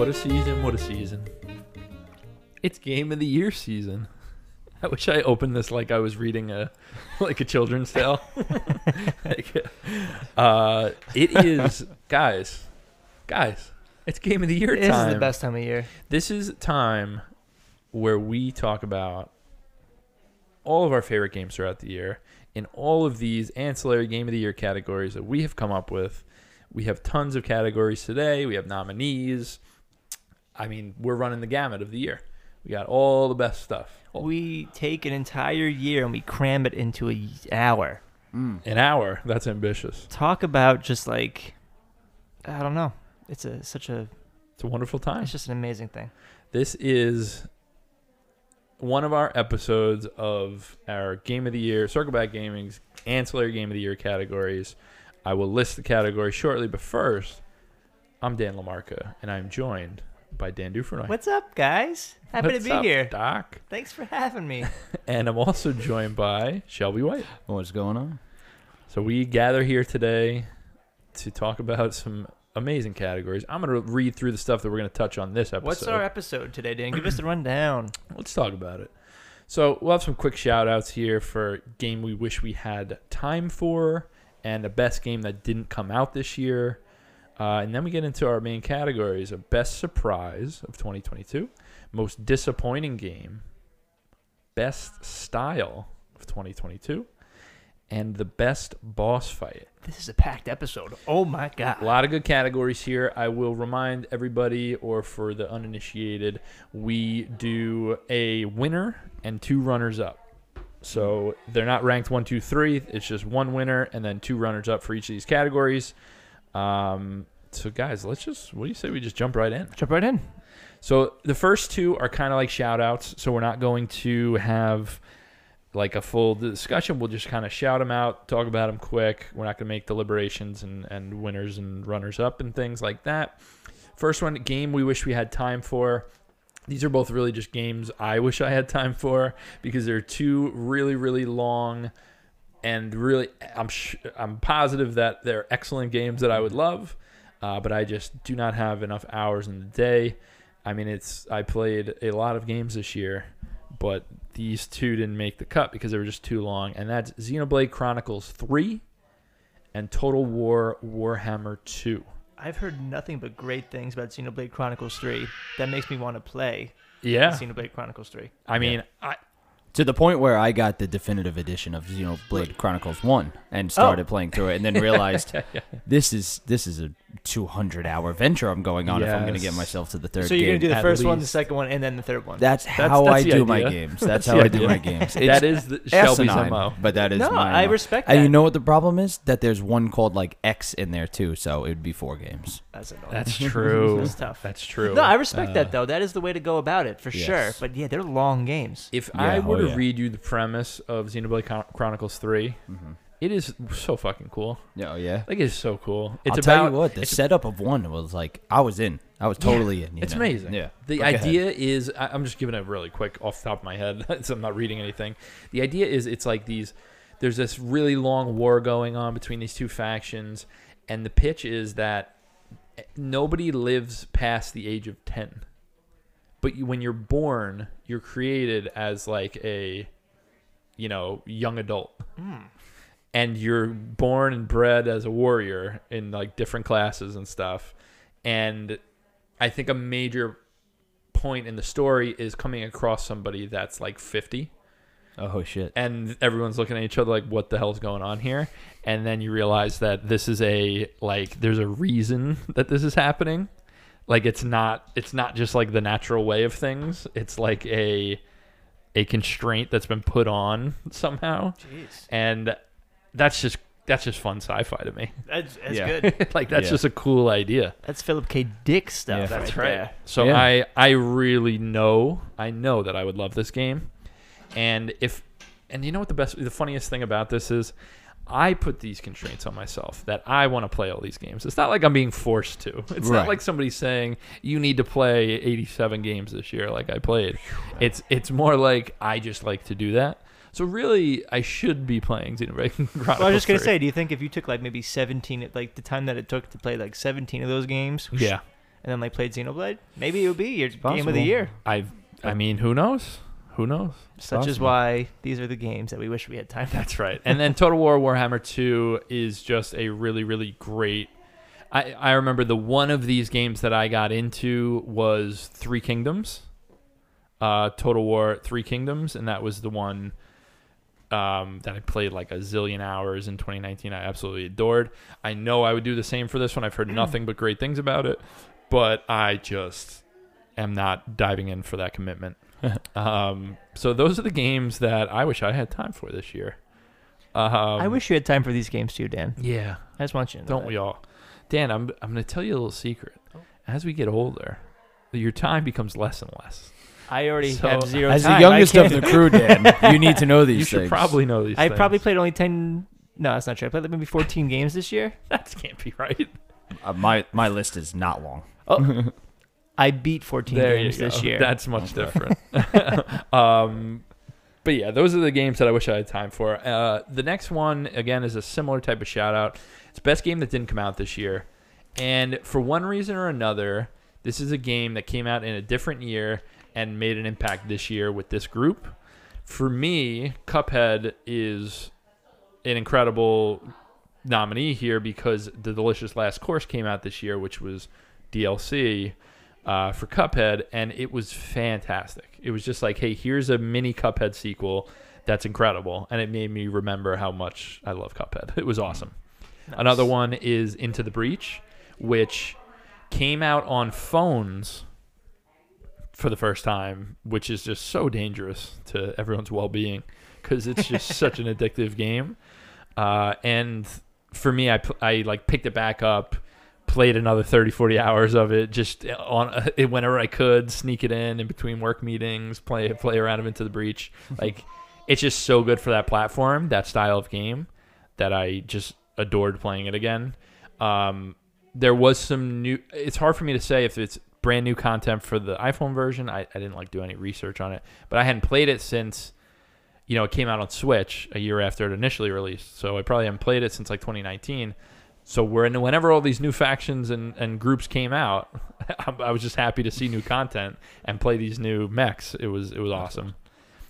What a season, what a season. It's game of the year season. I wish I opened this like I was reading a like a children's tale. Like, uh, it is guys, guys, it's game of the year time. This is the best time of year. This is time where we talk about all of our favorite games throughout the year in all of these ancillary game of the year categories that we have come up with. We have tons of categories today. We have nominees. I mean, we're running the gamut of the year. We got all the best stuff. We take an entire year and we cram it into an hour. Mm. An hour. That's ambitious. Talk about just like, I don't know. It's a such a. It's a wonderful time. It's just an amazing thing. This is one of our episodes of our Game of the Year, Circle Back Gaming's ancillary Game of the Year categories. I will list the categories shortly, but first, I'm Dan Lamarca, and I'm joined by Dan Dufresnoy. What's up, guys? Happy What's to be up, here. Doc. Thanks for having me. And I'm also joined by Shelby White. What's going on? So we gather here today to talk about some amazing categories. I'm going to read through the stuff that we're going to touch on this episode. What's our episode today, Dan? Give us the rundown. Let's talk about it. So we'll have some quick shout outs here for game we wish we had time for and the best game that didn't come out this year. Uh, and then we get into our main categories of best surprise of 2022, most disappointing game, best style of 2022, and the best boss fight. This is a packed episode. Oh my God. A lot of good categories here. I will remind everybody, or for the uninitiated, we do a winner and two runners up. So they're not ranked one, two, three. It's just one winner and then two runners up for each of these categories. Um, so guys, let's just what do you say we just jump right in? Jump right in. So the first two are kind of like shout outs. So we're not going to have like a full discussion. We'll just kind of shout them out, talk about them quick. We're not going to make deliberations and, and winners and runners up and things like that. First one, game we wish we had time for. These are both really just games I wish I had time for because they're two really, really long and really, I'm sh- I'm positive that they're excellent games that I would love, uh, but I just do not have enough hours in the day. I mean, it's I played a lot of games this year, but these two didn't make the cut because they were just too long. And that's Xenoblade Chronicles 3 and Total War Warhammer 2. I've heard nothing but great things about Xenoblade Chronicles 3. That makes me want to play Yeah. Xenoblade Chronicles 3. I mean, I, To the point where I got the definitive edition of Xenoblade Chronicles One and started oh. playing through it, and then realized this is this is a 200 hour venture I'm going on if I'm going to Yes. get myself to the third So you're game. going to do the at first one, the least. second one, and then the third one. That's how that's I the do my idea. games. That's, That's how the I do idea. my games. that It's is the, Shelby's asinine, MO. but that is no, my I MO. respect that. And you know what the problem is? That there's one called like X in there too, so it would be four games. That's annoying. That's true. That's tough. That's true. No, I respect Uh, that though. That is the way to go about it for yes. sure. But yeah, they're long games. If Yeah, I were oh to yeah. read you the premise of Xenoblade Chron- Chronicles 3, Mm-hmm. It is so fucking cool. Yeah, oh, yeah. Like, it's so cool. It's I'll about tell you what, the setup of one was like I was in. I was totally in. you It's know? amazing. Yeah. The Go ahead. idea is I- I'm just giving it really quick off the top of my head, so I'm not reading anything. The idea is it's like these. There's this really long war going on between these two factions, and the pitch is that eh, nobody lives past the age of ten. But you, when you're born, you're created as like a, you know, young adult hmm. And you're born and bred as a warrior in like different classes and stuff. And I think a major point in the story is coming across somebody that's like 50 Oh shit. and everyone's looking at each other like what the hell's going on here? And then you realize that this is a like there's a reason that this is happening. Like it's not it's not just like the natural way of things. It's like a a constraint that's been put on somehow. Jeez, and that's just that's just fun sci-fi to me that's, that's Yeah. good. like that's Yeah. just a cool idea That's Philip K. Dick stuff. Yeah. that's right. there. So Yeah. I I really know I know that I would love this game, and if and you know what the best the funniest thing about this is, I put these constraints on myself that I want to play all these games. It's not like I'm being forced to. It's not Right. like somebody saying you need to play 87 games this year like I played. It's it's more like I just like to do that. So really, I should be playing Xenoblade Chronicles. Well, I was just gonna 3. say, do you think if you took like maybe seventeen, like the time that it took to play like seventeen of those games, yeah. and then like played Xenoblade, maybe it would be your game of the year. I I mean, who knows? Who knows? Such is why these are the games that we wish we had time. That's right. And then Total War Warhammer 2 is just a really, really great. I, I remember the one of these games that I got into was Three Kingdoms, uh, Total War Three Kingdoms, and that was the one um, that I played like a zillion hours in 2019. I absolutely adored. I know I would do the same for this one. I've heard nothing but great things about it, but I just am not diving in for that commitment. um, so those are the games that I wish I had time for this year. Um, I wish you had time for these games too, Dan. Yeah, I just want you to know don't that. we all? Dan, I'm I'm gonna tell you a little secret. As we get older, your time becomes less and less. I already So, have zero As time. the I youngest of can't- the crew, Dan, you need to know these you should things. probably know these. I things. probably played only ten. No, that's not true. I played like maybe fourteen games this year. that can't be right. Uh, my my list is not long. Oh, I beat fourteen There games go. this year. That's much Okay. different. um, but yeah, those are the games that I wish I had time for. Uh, the next one again is a similar type of shout out. It's best game that didn't come out this year, and for one reason or another, this is a game that came out in a different year and made an impact this year with this group. For me, Cuphead is an incredible nominee here because the Delicious Last Course came out this year, which was DLC uh, for Cuphead, and it was fantastic. It was just like, hey, here's a mini Cuphead sequel that's incredible, and it made me remember how much I love Cuphead. It was awesome. Another one is Into the Breach, which came out on phones for the first time, which is just so dangerous to everyone's well-being because it's just such an addictive game. Uh, and for me, I, I like picked it back up, played another 30, 40 hours of it, just on it whenever I could, sneak it in in between work meetings, play play around of Into the Breach. Like it's just so good for that platform, that style of game, that I just adored playing it again. Um, there was some new. It's hard for me to say if it's brand new content for the iPhone version. I, I didn't like do any research on it, but I hadn't played it since you know it came out on Switch a year after it initially released. So I probably haven't played it since like 2019. So we're in, whenever all these new factions and, and groups came out, I was just happy to see new content and play these new mechs. It was it was awesome.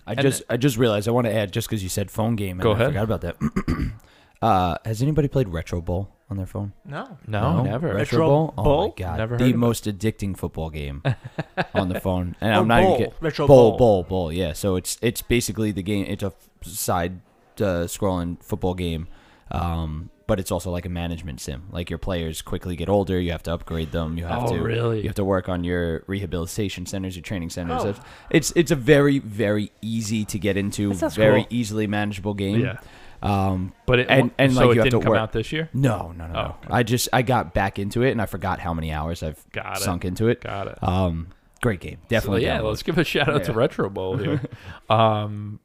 I And just I just realized I want to add just because you said phone game. And Go I ahead. forgot about that. uh, has anybody played Retro Bowl on their phone? No. No, never. Retro, Retro Bowl. Oh Bowl? my god, Never heard the of it. most addicting football game on the phone. And Oh, I'm not bowl. even kidding. Retro bowl, bowl. bowl, bowl. Yeah. So it's it's basically the game. It's a side uh, scrolling football game. Um, but it's also like a management sim. Like your players quickly get older, you have to upgrade them. You have Oh, to really? you have to work on your rehabilitation centers, your training centers. Oh. It's, it's it's a very very easy to get into, That sounds very cool. easily manageable game. Yeah, Um, but it And- and, so like, it you have didn't to come work- out this year. no, no, no, Oh, no. okay. I just I got back into it and I forgot how many hours I've Got it. sunk into it. Got it. Um, great game, definitely. So, yeah, download. let's give a shout out to Retro Bowl here. um,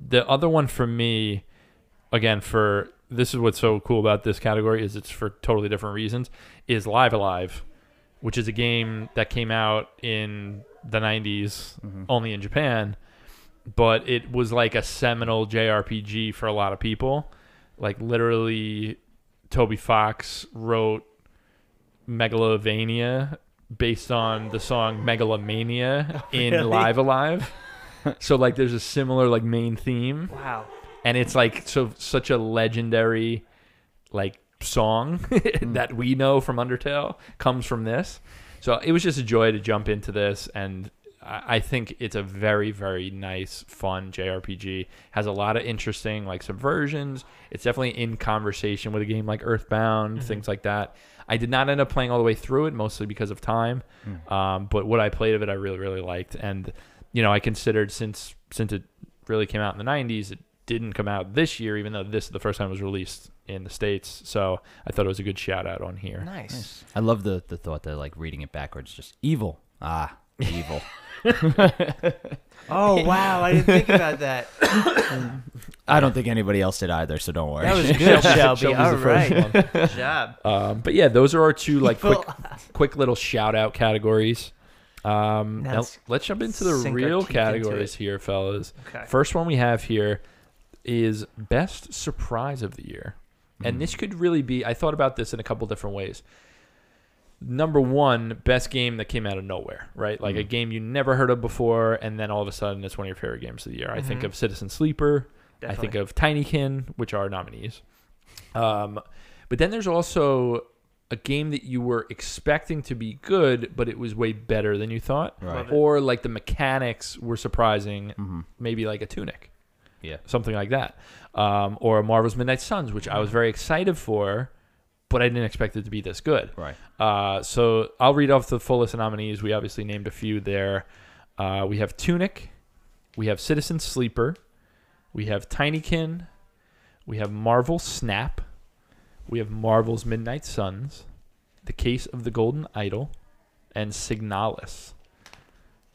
the other one for me, again, for this is what's so cool about this category is it's for totally different reasons. Is Live A Live, which is a game that came out in the '90s, Mhm. only in Japan, but it was like a seminal JRPG for a lot of people. Like literally, Toby Fox wrote Megalovania based on the song Megalomania oh, in really? Live A Live. so like there's a similar like main theme Wow. and it's like so such a legendary like song hmm. that we know from Undertale comes from this. So it was just a joy to jump into this and I I think it's a very, very nice, fun JRPG. Has a lot of interesting like subversions. It's definitely in conversation with a game like Earthbound, things like that. I did not end up playing all the way through it, mostly because of time. Um, but what I played of it, I really, really liked. And you know, I considered since since it really came out in the '90s, it didn't come out this year, even though this is the first time it was released in the states. So I thought it was a good shout out on here. Nice. I love the the thought that like reading it backwards, just evil. Ah, evil. Oh wow, I didn't think about that. I don't think anybody else did either, so don't worry. That was good, Shelby. Shelby's All the first right. one. Good job. Um, but yeah, those are our two like quick, quick little shout out categories. Um, Now now let's let's jump into the sink our real teeth into categories here, fellas. Okay. First one we have here is best surprise of the year. And this could really be I thought about this in a couple different ways. Number one best game that came out of nowhere, right? Like a Mhm. game you never heard of before, and then all of a sudden it's one of your favorite games of the year. I think Mhm. of Citizen Sleeper. I think of Tinykin, which are nominees. Um, but then there's also a game that you were expecting to be good, but it was way better than you thought, Right. Or like the mechanics were surprising, hmm maybe like a Tunic, Yeah. something like that, um, or Marvel's Midnight Suns, which I was very excited for, but I didn't expect it to be this good. Right. Uh, so I'll read off the full list of nominees. We obviously named a few there. Uh, we have Tunic, we have Citizen Sleeper, we have Tinykin, we have Marvel Snap, we have Marvel's Midnight Suns, The Case of the Golden Idol, and Signalis.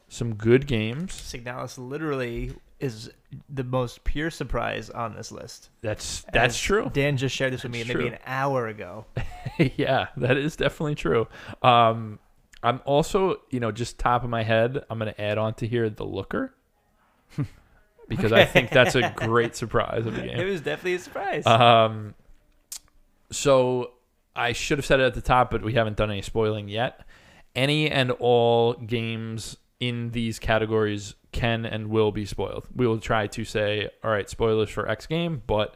Some good games. Signalis literally is the most pure surprise on this list. That's that's As true. Dan just shared this with That's me maybe true. an hour ago. yeah, that is definitely true. Um, I'm also, you know, just top of my head, I'm going to add on to here the Looker because I think that's a great surprise of the game. It was definitely a surprise. Um, so I should have said it at the top, but we haven't done any spoiling yet. Any and all games in these categories can and will be spoiled. We will try to say, all right, spoilers for X game, but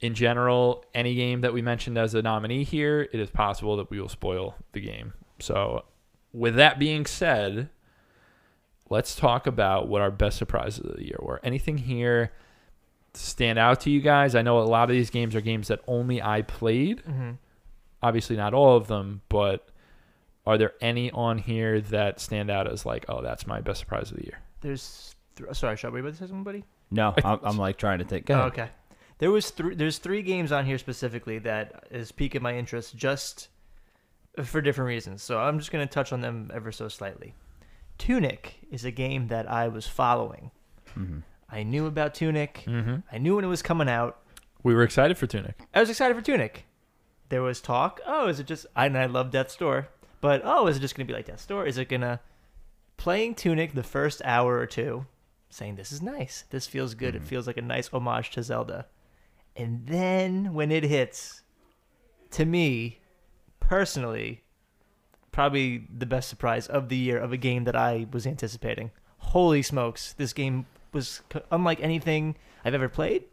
in general, any game that we mentioned as a nominee here, it is possible that we will spoil the game. So, with that being said, let's talk about what our best surprises of the year were. Anything here stand out to you guys? I know a lot of these games are games that only I played. hmm Obviously, not all of them, but are there any on here that stand out as like, oh, that's my best surprise of the year? There's th- sorry, shall we about to say somebody? No, I'm, I'm like trying to think. Go Oh, ahead. okay. There was three. There's three games on here specifically that is piquing my interest just for different reasons. So I'm just gonna touch on them ever so slightly. Tunic is a game that I was following. Mhm. I knew about Tunic. Mm-hmm. I knew when it was coming out. We were excited for Tunic. I was excited for Tunic. There was talk. Oh, is it just? I and I love Death's Door, but oh, is it just gonna be like Death's Door? Is it gonna playing Tunic the first hour or two, saying this is nice, this feels good, it Mhm. feels like a nice homage to Zelda, and then when it hits, to me, personally, probably the best surprise of the year of a game that I was anticipating. Holy smokes, this game was unlike anything I've ever played.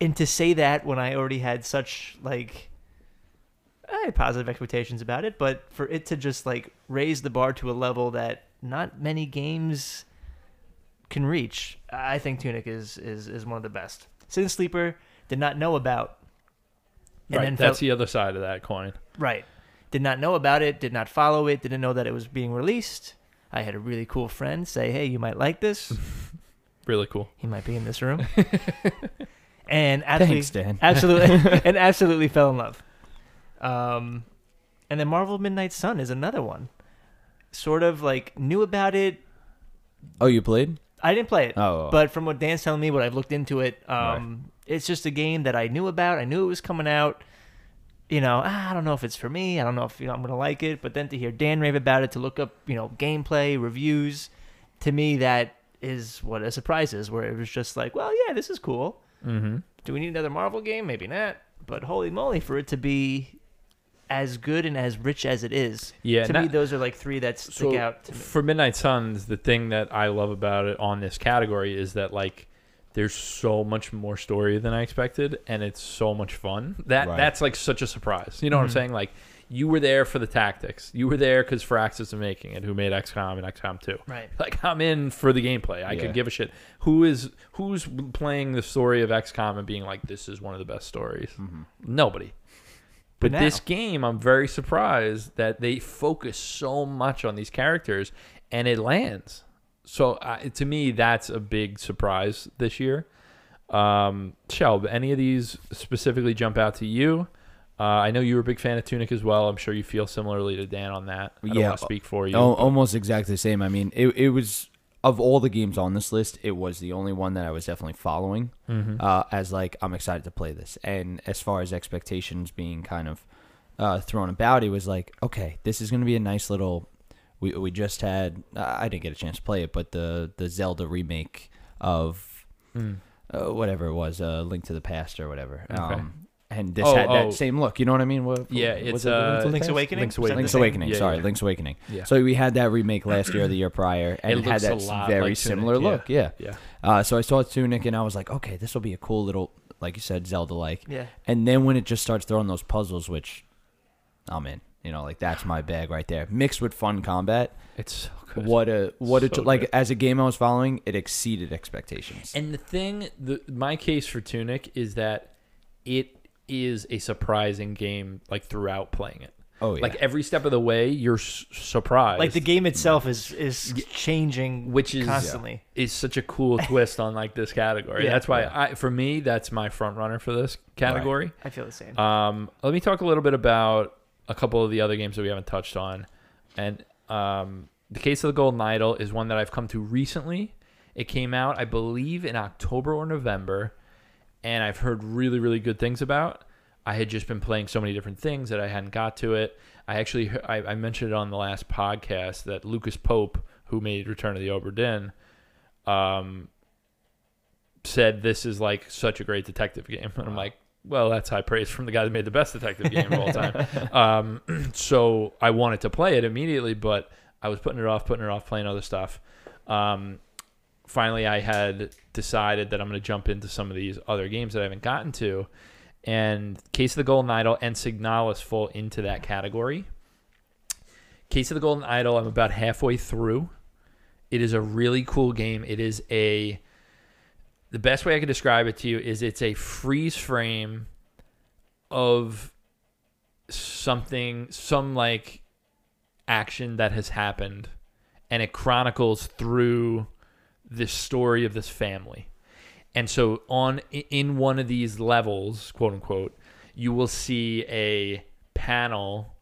And to say that when I already had such like I had positive expectations about it, but for it to just like raise the bar to a level that not many games can reach, I think Tunic is is is one of the best. Citizen Sleeper did not know about. right. then That's felt- the other side of that coin. Right. Did not know about it, did not follow it, didn't know that it was being released. I had a really cool friend say, "Hey, you might like this." Really cool. he might be in this room. and absolutely Thanks, Dan. absolutely and absolutely fell in love. Um and then Marvel Midnight Sun is another one. Sort of like knew about it. Oh, you played? I didn't play it. Oh, But from what Dan's telling me, what I've looked into it, um, it's just a game that I knew about. I knew it was coming out. You know, ah, I don't know if it's for me. I don't know if you know, I'm gonna like it. But then to hear Dan rave about it, to look up, you know, gameplay reviews, to me that is what a surprise is. Where it was just like, well, yeah, this is cool. Mm-hmm. Do we need another Marvel game? Maybe not. But holy moly, for it to be as good and as rich as it is, Yeah. to not- me those are like three that stick so out to me. for Midnight Suns, the thing that I love about it on this category is that like there's so much more story than I expected, and it's so much fun. That Right. that's like such a surprise. You know what I'm Mhm. saying? Like you were there for the tactics. You were there because Firaxis is making it, who made XCOM and XCOM 2. Right. Like I'm in for the gameplay. I Yeah. could give a shit. Who is who's playing the story of XCOM and being like, this is one of the best stories? Mhm. Nobody. But But this game, I'm very surprised that they focus so much on these characters and it lands. So uh, to me, that's a big surprise this year. Um, Shelb, any of these specifically jump out to you? Uh, I know you were a big fan of Tunic as well. I'm sure you feel similarly to Dan on that. I don't Yeah. want to speak for you. Oh, but- almost exactly the same. I mean, it, it was of all the games on this list, it was the only one that I was definitely following Mhm. uh, as like I'm excited to play this. And as far as expectations being kind of uh, thrown about, it was like, okay, this is going to be a nice little. We we just had uh, I didn't get a chance to play it, but the the Zelda remake of Mm. uh, whatever it was, uh, Link to the Past or whatever. Okay. Um, and this Oh, had that oh. same look. You know what I mean? What, Yeah, was it's, it uh, Link Link's Awakening. Link's Was that the Link's same? Awakening. Yeah, sorry, yeah. Link's Awakening. Yeah. So we had that remake last year or the year prior, and It it, had looks a that lot very like similar Tunic, yeah. look. Yeah. yeah. Uh, so I saw Tunic, and I was like, okay, this will be a cool little, like you said, Zelda-like. Yeah. And then when it just starts throwing those puzzles, which I'm in, you know, like that's my bag right there, mixed with fun combat. It's so good. What a what a So like good. as a game I was following, it exceeded expectations. And the thing, the my case for Tunic is that it is a surprising game, like throughout playing it. oh yeah, Like every step of the way, you're s- surprised. Like the game itself is is changing, which is constantly. is such a cool twist on like this category. Yeah. that's why Yeah. I, for me, that's my front runner for this category. I feel the same. Um, let me talk a little bit about a couple of the other games that we haven't touched on, and um, the case of the Golden Idol is one that I've come to recently. It came out, I believe, in October or November, and I've heard really, really good things about. I had just been playing so many different things that I hadn't got to it. I actually I, I mentioned it on the last podcast that Lucas Pope, who made Return of the Obra Dinn, um, said this is like such a great detective game, and I'm like, well, that's high praise from the guy that made the best detective game of all time. um, so I wanted to play it immediately, but I was putting it off, putting it off, playing other stuff. Um, finally, I had decided that I'm going to jump into some of these other games that I haven't gotten to, and Case of the Golden Idol and Signalis fall into that category. Case of the Golden Idol, I'm about halfway through. It is a really cool game. It is a the best way I could describe it to you is it's a freeze frame of something some like action that has happened and it chronicles through this story of this family. And so on in one of these levels, quote unquote, you will see a panel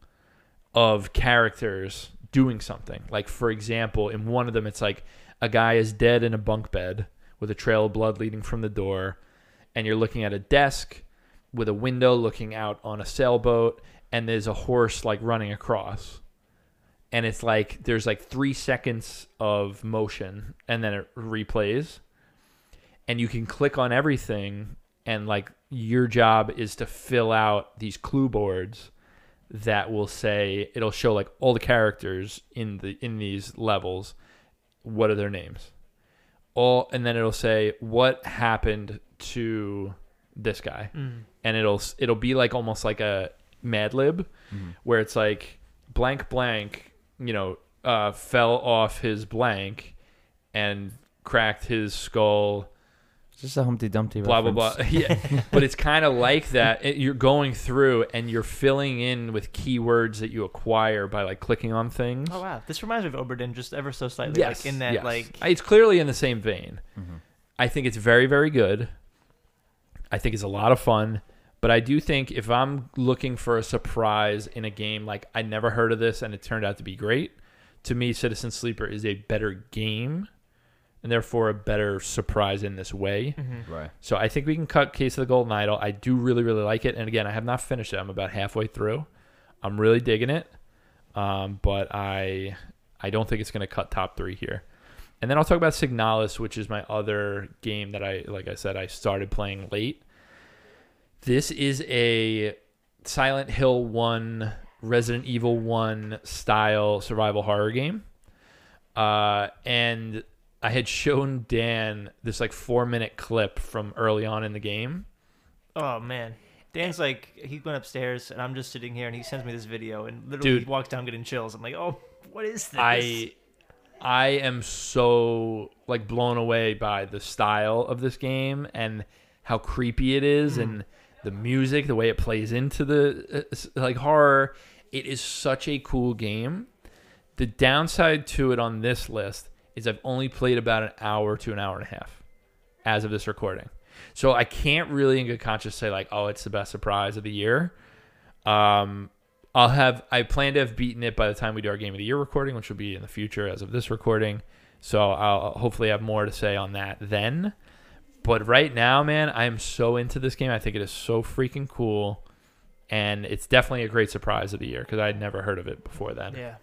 of characters doing something. Like for example, in one of them it's like a guy is dead in a bunk bed with a trail of blood leading from the door and you're looking at a desk with a window looking out on a sailboat and there's a horse like running across and it's like there's like three seconds of motion and then it replays. And you can click on everything and like your job is to fill out these clue boards that will say it'll show like all the characters in the in these levels. What are their names? All and then it'll say what happened to this guy? Mm. and it'll it'll be like almost like a Mad Lib where it's like blank blank, you know, uh, fell off his blank and cracked his skull. It's just a Humpty Dumpty. Blah blah blah. Yeah, but it's kind of like that. It, you're going through and you're filling in with keywords that you acquire by like clicking on things. Oh wow, this reminds me of Obra Dinn just ever so slightly. yes, like in that yes. like it's clearly in the same vein. Mhm. I think it's very, very good. I think it's a lot of fun. But I do think if I'm looking for a surprise in a game, like I never heard of this and it turned out to be great, to me, Citizen Sleeper is a better game and therefore a better surprise in this way. mhm. Right. So I think we can cut Case of the Golden Idol. I do really, really like it. And again, I have not finished it. I'm about halfway through. I'm really digging it. Um, but I I don't think it's going to cut top three here. And then I'll talk about Signalis, which is my other game that I, like I said, I started playing late. This is a Silent Hill 1, Resident Evil 1 style survival horror game. Uh, and I had shown Dan this like four minute clip from early on in the game. Oh man. Dan's like he went upstairs and I'm just sitting here and he sends me this video and literally Dude. he walks down getting chills. I'm like, oh, what is this? I I am so like blown away by the style of this game and how creepy it is and the music, the way it plays into the uh, like horror. It is such a cool game. The downside to it on this list is I've only played about an hour to an hour and a half as of this recording. So I can't really in good conscience say like, oh, it's the best surprise of the year. Um, I'll have I plan to have beaten it by the time we do our game of the year recording, which will be in the future as of this recording. So I'll hopefully have more to say on that then. But right now, man, I am so into this game. I think it is so freaking cool, and it's definitely a great surprise of the year because I had never heard of it before then. Yeah.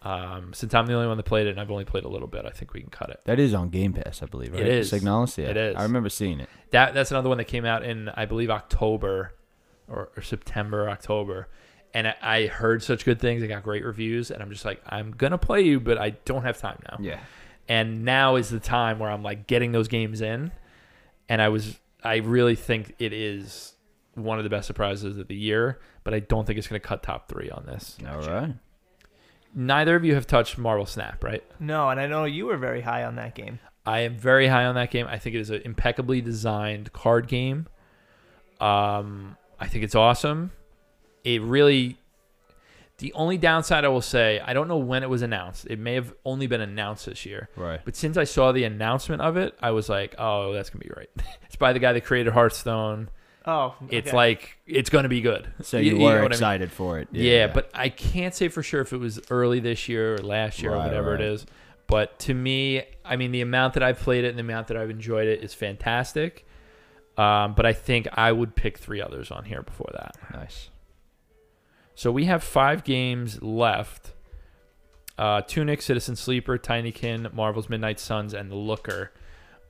Um, since I'm the only one that played it, and I've only played a little bit, I think we can cut it. That is on Game Pass, I believe. It Right? is. Signalis. Yeah. It is. I remember seeing it. That that's another one that came out in I believe October or, or September, October, and I, I heard such good things. I got great reviews, and I'm just like, I'm gonna play you, but I don't have time now. Yeah. And now is the time where I'm like getting those games in, and I was I really think it is one of the best surprises of the year, but I don't think it's gonna cut top three on this. All right. Neither of you have touched Marvel Snap, right? No, and I know you were very high on that game. I am very high on that game. I think it is an impeccably designed card game. Um, I think it's awesome. It really. The only downside I will say, I don't know when it was announced. It may have only been announced this year. Right. But since I saw the announcement of it, I was like, oh, that's going to be great. it's by the guy that created Hearthstone. Oh, It's like, it's going to be good. So You- you, you know were I mean? excited for it. Yeah, but I can't say for sure if it was early this year or last year or Right, whatever right. it is. But to me, I mean, the amount that I've played it and the amount that I've enjoyed it is fantastic. Um, but I think I would pick three others on here before that. nice. So we have five games left. Uh, Tunic, Citizen Sleeper, Tinykin, Marvel's Midnight Suns, and The Looker.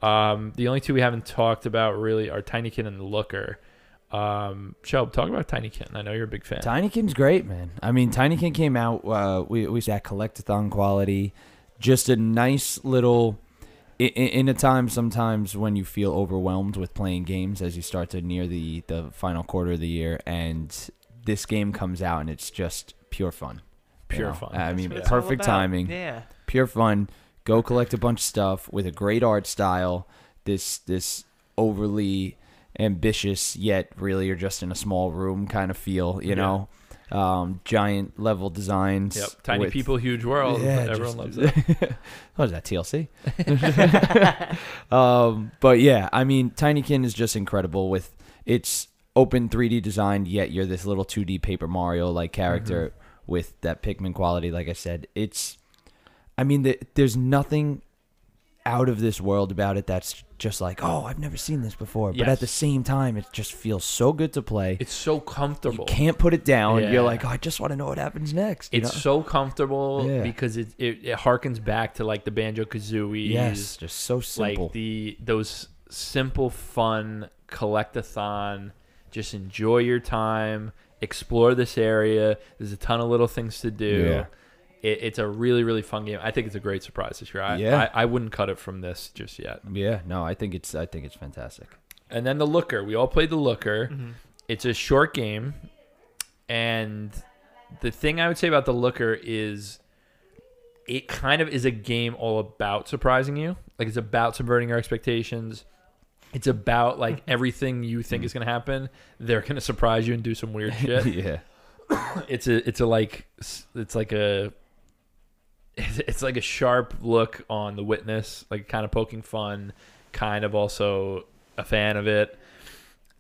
Um, the only two we haven't talked about really are Tinykin and The Looker. Um, Shelb, talk about Tinykin. I know you're a big fan. Tinykin's great, man. I mean, Tinykin came out. Uh, we we that collectathon quality, just a nice little. i- i- In a time sometimes when you feel overwhelmed with playing games as you start to near the the final quarter of the year, and this game comes out and it's just pure fun. you Pure know? fun. I That's mean, what it's all perfect about. timing, Yeah. pure fun. Go collect a bunch of stuff with a great art style. This this overly ambitious yet really you're just in a small room kind of feel. You Yeah. know, um, giant level designs. Yep. Tiny with- people, huge world. Yeah, Everyone just- loves it. what is that TLC? um, but yeah, I mean, Tinykin is just incredible with its open 3D design. Yet you're this little 2D Paper Mario like character Mm-hmm. with that Pikmin quality. Like I said, it's. I mean, the, there's nothing out of this world about it that's just like, oh, I've never seen this before. But at the same time, it just feels so good to play. It's so comfortable. you can't put it down. Yeah. You're like, oh, I just want to know what happens next. you It's know? so comfortable Yeah. because it, it it harkens back to like the banjo kazooie. yes, just so simple. like the those simple fun collectathon. Just enjoy your time, explore this area. There's a ton of little things to do. Yeah. It, it's a really really fun game. I think it's a great surprise this year. I, Yeah. I, I wouldn't cut it from this just yet. yeah, no, I think it's I think it's fantastic. And then the Looker. We all played the Looker. Mm-hmm. It's a short game, and the thing I would say about the Looker is it kind of is a game all about surprising you. Like it's about subverting your expectations. It's about like everything you think is going to happen. They're going to surprise you and do some weird shit. yeah. it's a it's a like it's like a it's like a sharp look on the witness, like kind of poking fun, kind of also a fan of it.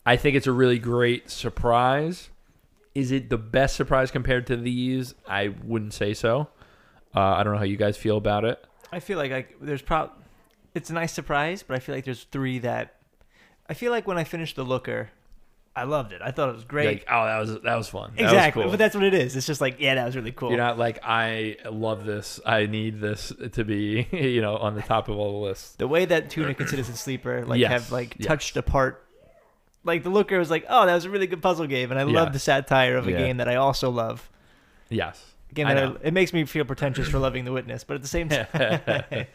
I think it's a really great surprise. Is it the best surprise compared to these? I wouldn't say so. Uh, I don't know how you guys feel about it. I feel like I, there's prob it's a nice surprise, but I feel like there's three that I feel like when I finished the Looker, I loved it. I thought it was great. Like, oh, that was that was fun. That was exactly, cool. but that's what it is. It's just like, yeah, that was really cool. You're not like I love this. I need this to be, you know, on the top of all the lists. the way that Tunic and Citizen Sleeper like Yes, have like yes. touched apart like the looker was like oh that was a really good puzzle game and i Yeah. love the satire of a Yeah. game that i also love Yes. a game I I it makes me feel pretentious for loving the witness but at the same time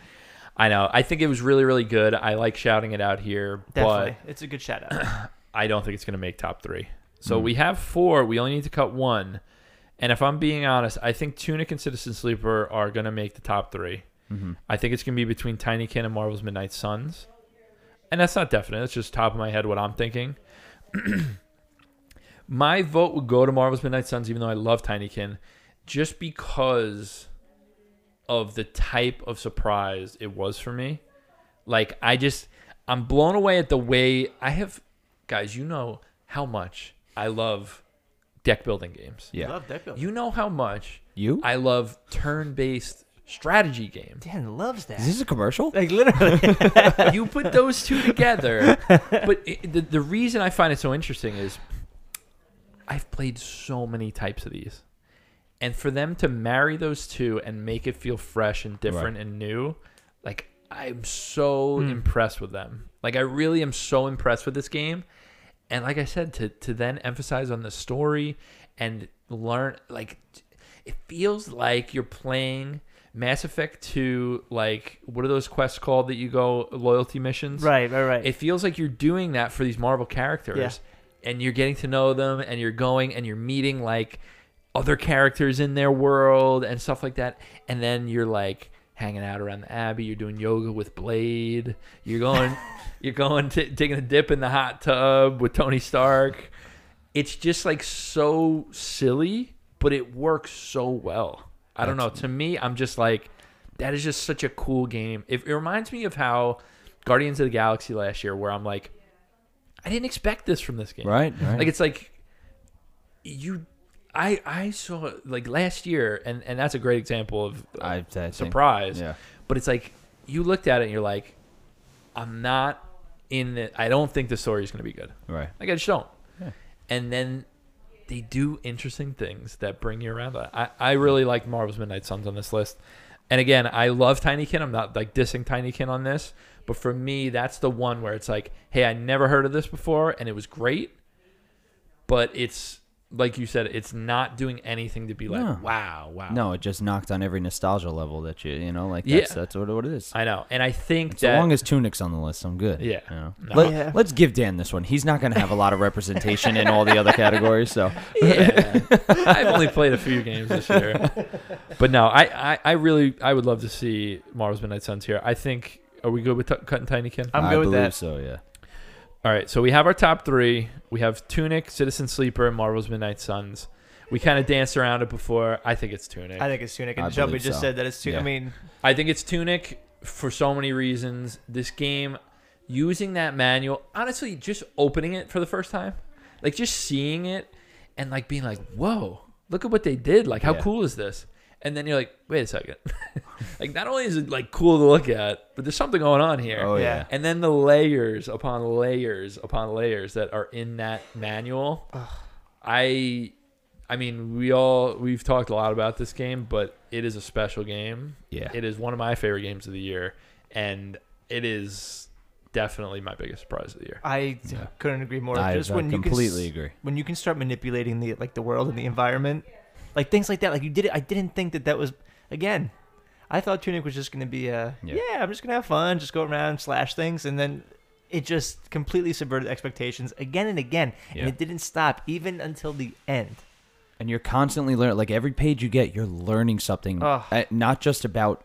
I know. I think it was really, really good. I like shouting it out here, definitely it's a good shout out I don't think it's going to make top three. So Mm. we have four. We only need to cut one. And if I'm being honest, I think Tunic and Citizen Sleeper are going to make the top three. Mm-hmm. I think it's going to be between Tinykin and Marvel's Midnight Suns. And that's not definite. It's just top of my head what I'm thinking. my vote would go to Marvel's Midnight Suns, even though I love Tinykin, just because of the type of surprise it was for me. Like, I just, I'm blown away at the way I have, guys, you know how much I love deck building games. Yeah. love deck building You know how much You? I love turn based strategy games. dan loves that Is this a commercial? like literally you put those two together. But it, the, the reason I find it so interesting is I've played so many types of these. And for them to marry those two and make it feel fresh and different and new, like I'm so Hmm. impressed with them. Like I really am so impressed with this game. and like I said, to to then emphasize on the story and learn like it feels like you're playing Mass Effect 2 like what are those quests called that you go loyalty missions? Right, right, right. It feels like you're doing that for these Marvel characters and you're getting to know them and you're going and you're meeting like other characters in their world and stuff like that. And then you're like hanging out around the abbey you're doing yoga with blade you're going you're going to taking a dip in the hot tub with tony stark. It's just like so silly but it works so well. I don't know. To me i'm just like that is just such a cool game. It, it reminds me of how guardians of the galaxy last year where i'm like i didn't expect this from this game. Right, right. like it's like you i i saw like last year and and that's a great example of uh, I, I think- surprise Yeah. but it's like you looked at it and you're like i'm not in it i don't think the story is going to be good Right. like i just don't Yeah. and then they do interesting things that bring you around i i really like marvel's midnight suns on this list and again i love tinykin i'm not like dissing tinykin on this but for me that's the one where it's like hey i never heard of this before and it was great but it's like you said it's not doing anything to be like No. wow wow No, it just knocked on every nostalgia level that you you know like Yeah. that's that's what, what it is. i know and i think So that long as Tunic's on the list, I'm good. Yeah. You know? No. Let, Yeah. Let's give Dan this one. He's not going to have a lot of representation in all the other categories. So yeah. I've only played a few games this year, but no, I, I, I really, I would love to see Marvel's Midnight Suns here. I think, are we good with t- cutting Tinykin? I'm I good with believe that. So yeah. All right, so we have our top three. We have Tunic, Citizen Sleeper, and Marvel's Midnight Suns. We kind of danced around it before. I think it's Tunic. I think it's Tunic. I And Jumpy believe just so. said that it's Tunic. Yeah. I mean, I think it's Tunic for so many reasons. This game, using that manual, honestly, just opening it for the first time, like just seeing it and like being like, whoa, look at what they did. Like, how Yeah. cool is this? And then you're like, wait a second. like, not only is it like cool to look at, but there's something going on here. Oh Yeah. yeah. And then the layers upon layers upon layers that are in that manual. I I mean, we all we've talked a lot about this game, but it is a special game. Yeah. It is one of my favorite games of the year and it is definitely my biggest surprise of the year. I Yeah. couldn't agree more. I, just I when you can completely s- agree. when you can start manipulating the like the world and the environment, like things like that. Like you did it. I didn't think that that was again. I thought Tunic was just gonna be a Yeah. yeah. I'm just gonna have fun, just go around slash things, and then it just completely subverted expectations again and again, Yeah. and it didn't stop even until the end. And you're constantly learning. Like every page you get, you're learning something. Ugh. uh, not just about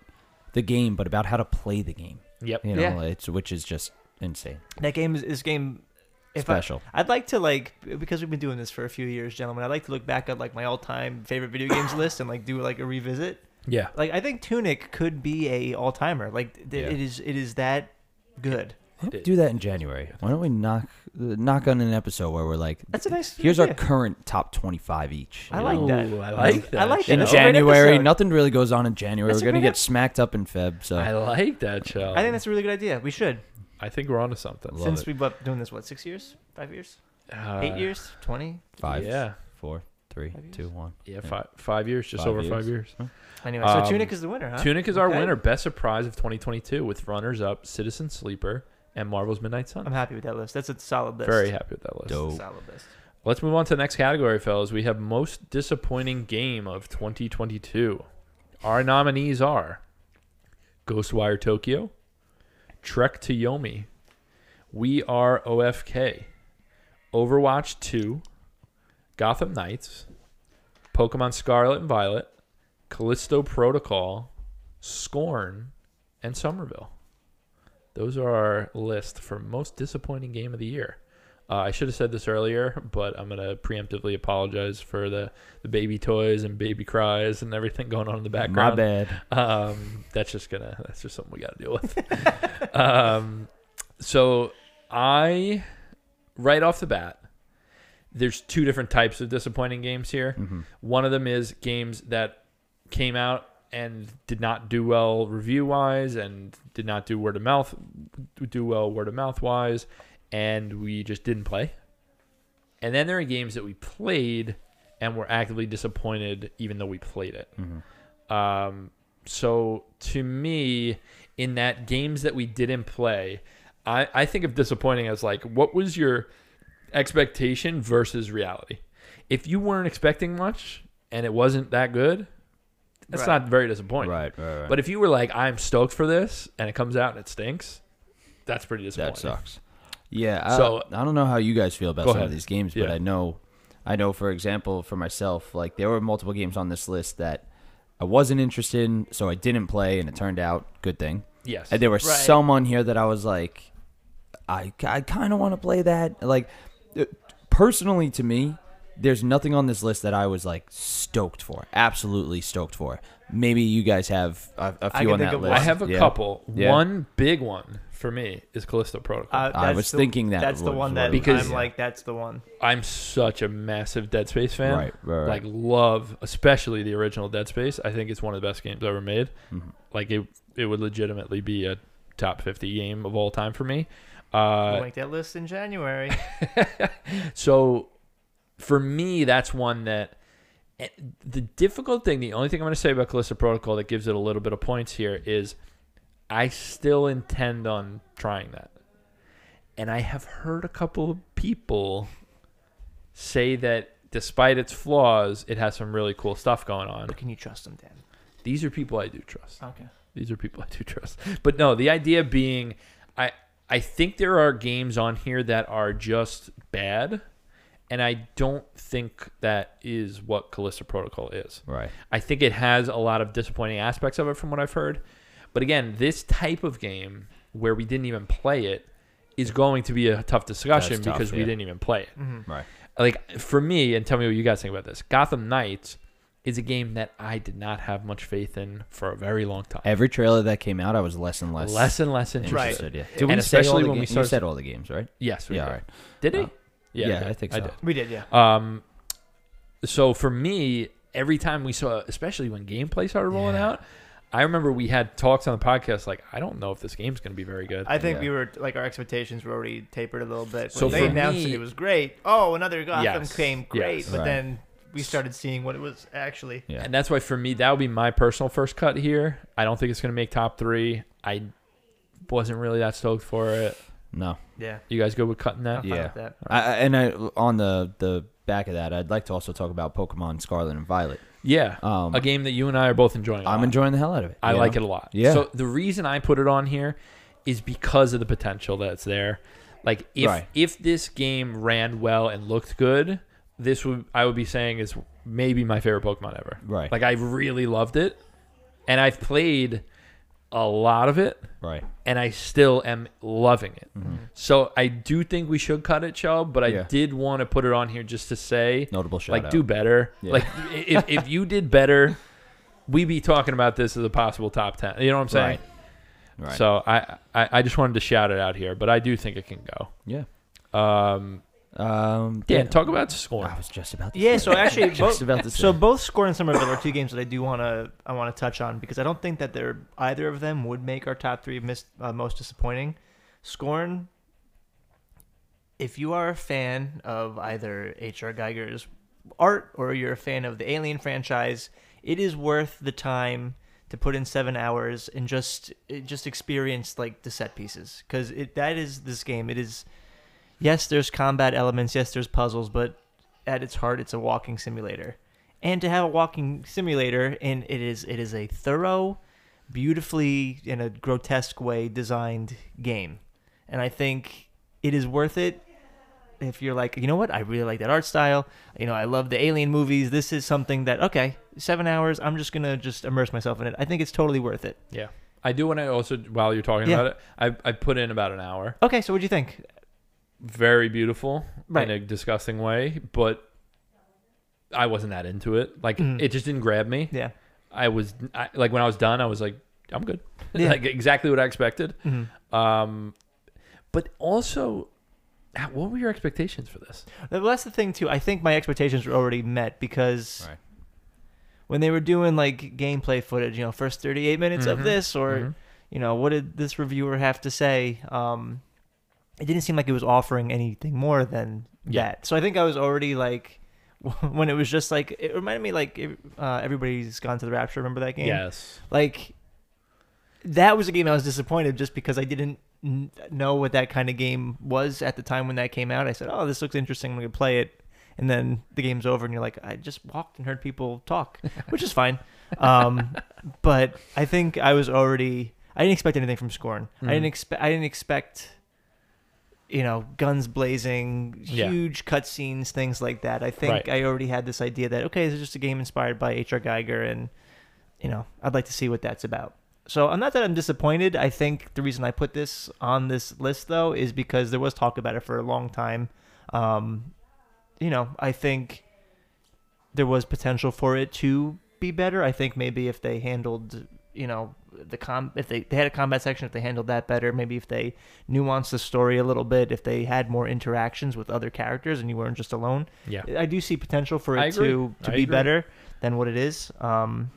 the game, but about how to play the game. Yep. You know, Yeah. it's which is just insane. That game is this game. If I, Special. I'd like to like because we've been doing this for a few years, gentlemen. I'd like to look back at like my all-time favorite video games list and like do like a revisit. Yeah. Like I think Tunic could be a all-timer. Like th- Yeah. it is it is that good. Why don't we It- do that in January? Why don't we knock knock on an episode where we're like, That's a nice. here's our idea. current top 25 each. I you like that. Ooh, I like that. I like that. In That's a great January, episode. nothing really goes on in January. That's a we're gonna great get smacked up in Feb. So I like that show. I think that's a really good idea. We should. I think we're onto something. Love Since it. we've been doing this, what six years, five years, Uh, eight years, twenty. five, Yeah. four, three, Five years? one. Yeah, Yeah. five five years, just Five over years. five years. Anyway, so Um, Tunic is the winner, huh? Tunic is our Okay. winner, best surprise of 2022, with runners up Citizen Sleeper and Marvel's Midnight Sun. I'm happy with that list. That's a solid list. Very happy with that list. Dope. Solid list. Let's move on to the next category, fellas. We have most disappointing game of 2022. Our nominees are Ghostwire Tokyo, Trek to Yomi, We Are OFK, Overwatch 2, Gotham Knights, Pokemon Scarlet and Violet, Callisto Protocol, Scorn, and Somerville. Those are our list for most disappointing game of the year. Uh, I should have said this earlier, but I'm gonna preemptively apologize for the, the baby toys and baby cries and everything going on in the background. My bad. Um, that's just gonna that's just something we got to deal with. um, so I, right off the bat, there's two different types of disappointing games here. Mhm. One of them is games that came out and did not do well review wise and did not do word of mouth do well word of mouth wise and we just didn't play. And then there are games that we played and were actively disappointed even though we played it. Mhm. Um, so to me, in that games that we didn't play, I, I think of disappointing as like, what was your expectation versus reality. If you weren't expecting much and it wasn't that good, that's Right. not very disappointing. Right, right, right. But if you were like, I'm stoked for this, and it comes out and it stinks, that's pretty disappointing. that sucks. Yeah. I, So- I don't know how you guys feel about some ahead. of these games, but Yeah. I know, I know for example, for myself, like there were multiple games on this list that I wasn't interested in, so I didn't play, and it turned out good thing. Yes. And there were Right. some on here that I was like, I, I kind of want to play that. Like, uh, personally, to me, there's nothing on this list that I was like stoked for. Absolutely stoked for. Maybe you guys have a, a I few can on think that of list. I have a Yeah. couple. Yeah. One big one for me is Callisto Protocol. Uh, I that's was the- thinking that that's the was one that Because- I'm like that's the one. I'm such a massive Dead Space fan. Right, right, right. Like love, especially the original Dead Space. I think it's one of the best games ever made. Mhm. Like it, it would legitimately be a top 50 game of all time for me. we'll Uh, make that list in January. so for me, that's one that eh, the difficult thing. The only thing I'm going to say about Callisto Protocol that gives it a little bit of points here is I still intend on trying that, and I have heard a couple of people say that despite its flaws, it has some really cool stuff going on. But can you trust them, Dan? These are people I do trust. Okay. These are people I do trust. But no, the idea being, I I think there are games on here that are just bad, and I don't think that is what Callisto Protocol is. Right. I think it has a lot of disappointing aspects of it from what I've heard. But again, this type of game where we didn't even play it is going to be a tough discussion tough, because we didn't even play it. Mm-hmm. Right. Like for me, and tell me what you guys think about this. Gotham Knights is a game that I did not have much faith in for a very long time. Every trailer that came out, I was less and less less and less interested. Right. interested. Yeah. Did And we say all especially the when we started- You said all the games, right? Yes, we Yeah. did. All right. Did he? Uh, yeah, yeah, okay. I think so. did. We did, yeah. Um, so for me, every time we saw, especially when gameplay started rolling Yeah. out, I remember we had talks on the podcast like, I don't know if this game's going to be very good. I think Yeah. we were like our expectations were already tapered a little bit. So When they for announced me- it, it was great. Oh, another Gotham Yes. came great, Yes. but Right. then we started seeing what it was actually. Yeah. and that's why for me, that would be my personal first cut here. I don't think it's going to make top three. I wasn't really that stoked for it. No. Yeah. You guys good with cutting I'm that? fine Yeah. with that. I, I- and I, on the the back of that, I'd like to also talk about Pokemon Scarlet and Violet. Yeah. Um, a game that you and I are both enjoying. a I'm lot. enjoying the hell out of it. I you like know? it a lot. Yeah. So the reason I put it on here is because of the potential that's there. Like if Right. if this game ran well and looked good, this would I would be saying is maybe my favorite Pokemon ever. Right. Like I really loved it, and I've played a lot of it, Right. and I still am loving it. Mhm. So I do think we should cut it, Chubb, but I Yeah. did want to put it on here just to say Notable shout like out. do better. Yeah. Like if if you did better, we'd be talking about this as a possible top ten. You know what I'm saying? Right. Right. So I, I I just wanted to shout it out here, but I do think it can go. yeah. Um, Um. Dan, yeah. talk about Scorn. I was just about. To Yeah, say so actually, just both, about to say. so both Scorn and Somerville are two games that I do want to I want to touch on because I don't think that they're either of them would make our top three mis- uh, most disappointing. Scorn. If you are a fan of either H.R. Giger's art or you're a fan of the Alien franchise, it is worth the time to put in seven hours and just just experience like the set pieces because it that is this game. It is yes, there's combat elements, yes, there's puzzles, but at its heart, it's a walking simulator. And to have a walking simulator, and it is it is a thorough, beautifully in a grotesque way designed game, and I think it is worth it. If you're like, you know what, I really like that art style. You know, I love the Alien movies. This is something that okay, seven hours. I'm just gonna just immerse myself in it. I think it's totally worth it. yeah, I do want to also while you're talking Yeah. about it, I I put in about an hour. Okay, so what do you think? Very beautiful Right. in a disgusting way, but I wasn't that into it. Like Mhm. it just didn't grab me. Yeah. I was I, like when I was done, I was like, I'm good. Yeah. like exactly what I expected. Mm-hmm. Um, but also, what were your expectations for this? Well, that's the thing too. I think my expectations were already met because Right. when they were doing like gameplay footage, you know, first 38 minutes Mhm. of this, or Mhm. you know, what did this reviewer have to say? Um, it didn't seem like it was offering anything more than Yeah. that. So I think I was already like, when it was just like, it reminded me like uh, everybody's gone to the Rapture. Remember that game? Yes. Like that was a game I was disappointed just because I didn't n- know what that kind of game was at the time when that came out. I said, "Oh, this looks interesting. I'm gonna play it." And then the game's over, and you're like, "I just walked and heard people talk," which is fine. Um, but I think I was already. I didn't expect anything from Scorn. I didn't expect. I didn't expect. You know, guns blazing, Yeah. huge cutscenes, things like that. I think Right. I already had this idea that okay, this is just a game inspired by H.R. Giger, and you know, I'd like to see what that's about. So I'm not that I'm disappointed. I think the reason I put this on this list though is because there was talk about it for a long time. Um, you know, I think there was potential for it to be better. I think maybe if they handled, you know, the com if they, they had a combat section, if they handled that better, maybe if they nuanced the story a little bit, if they had more interactions with other characters and you weren't just alone. Yeah. I do see potential for it to to I be agree. better than what it is. Um,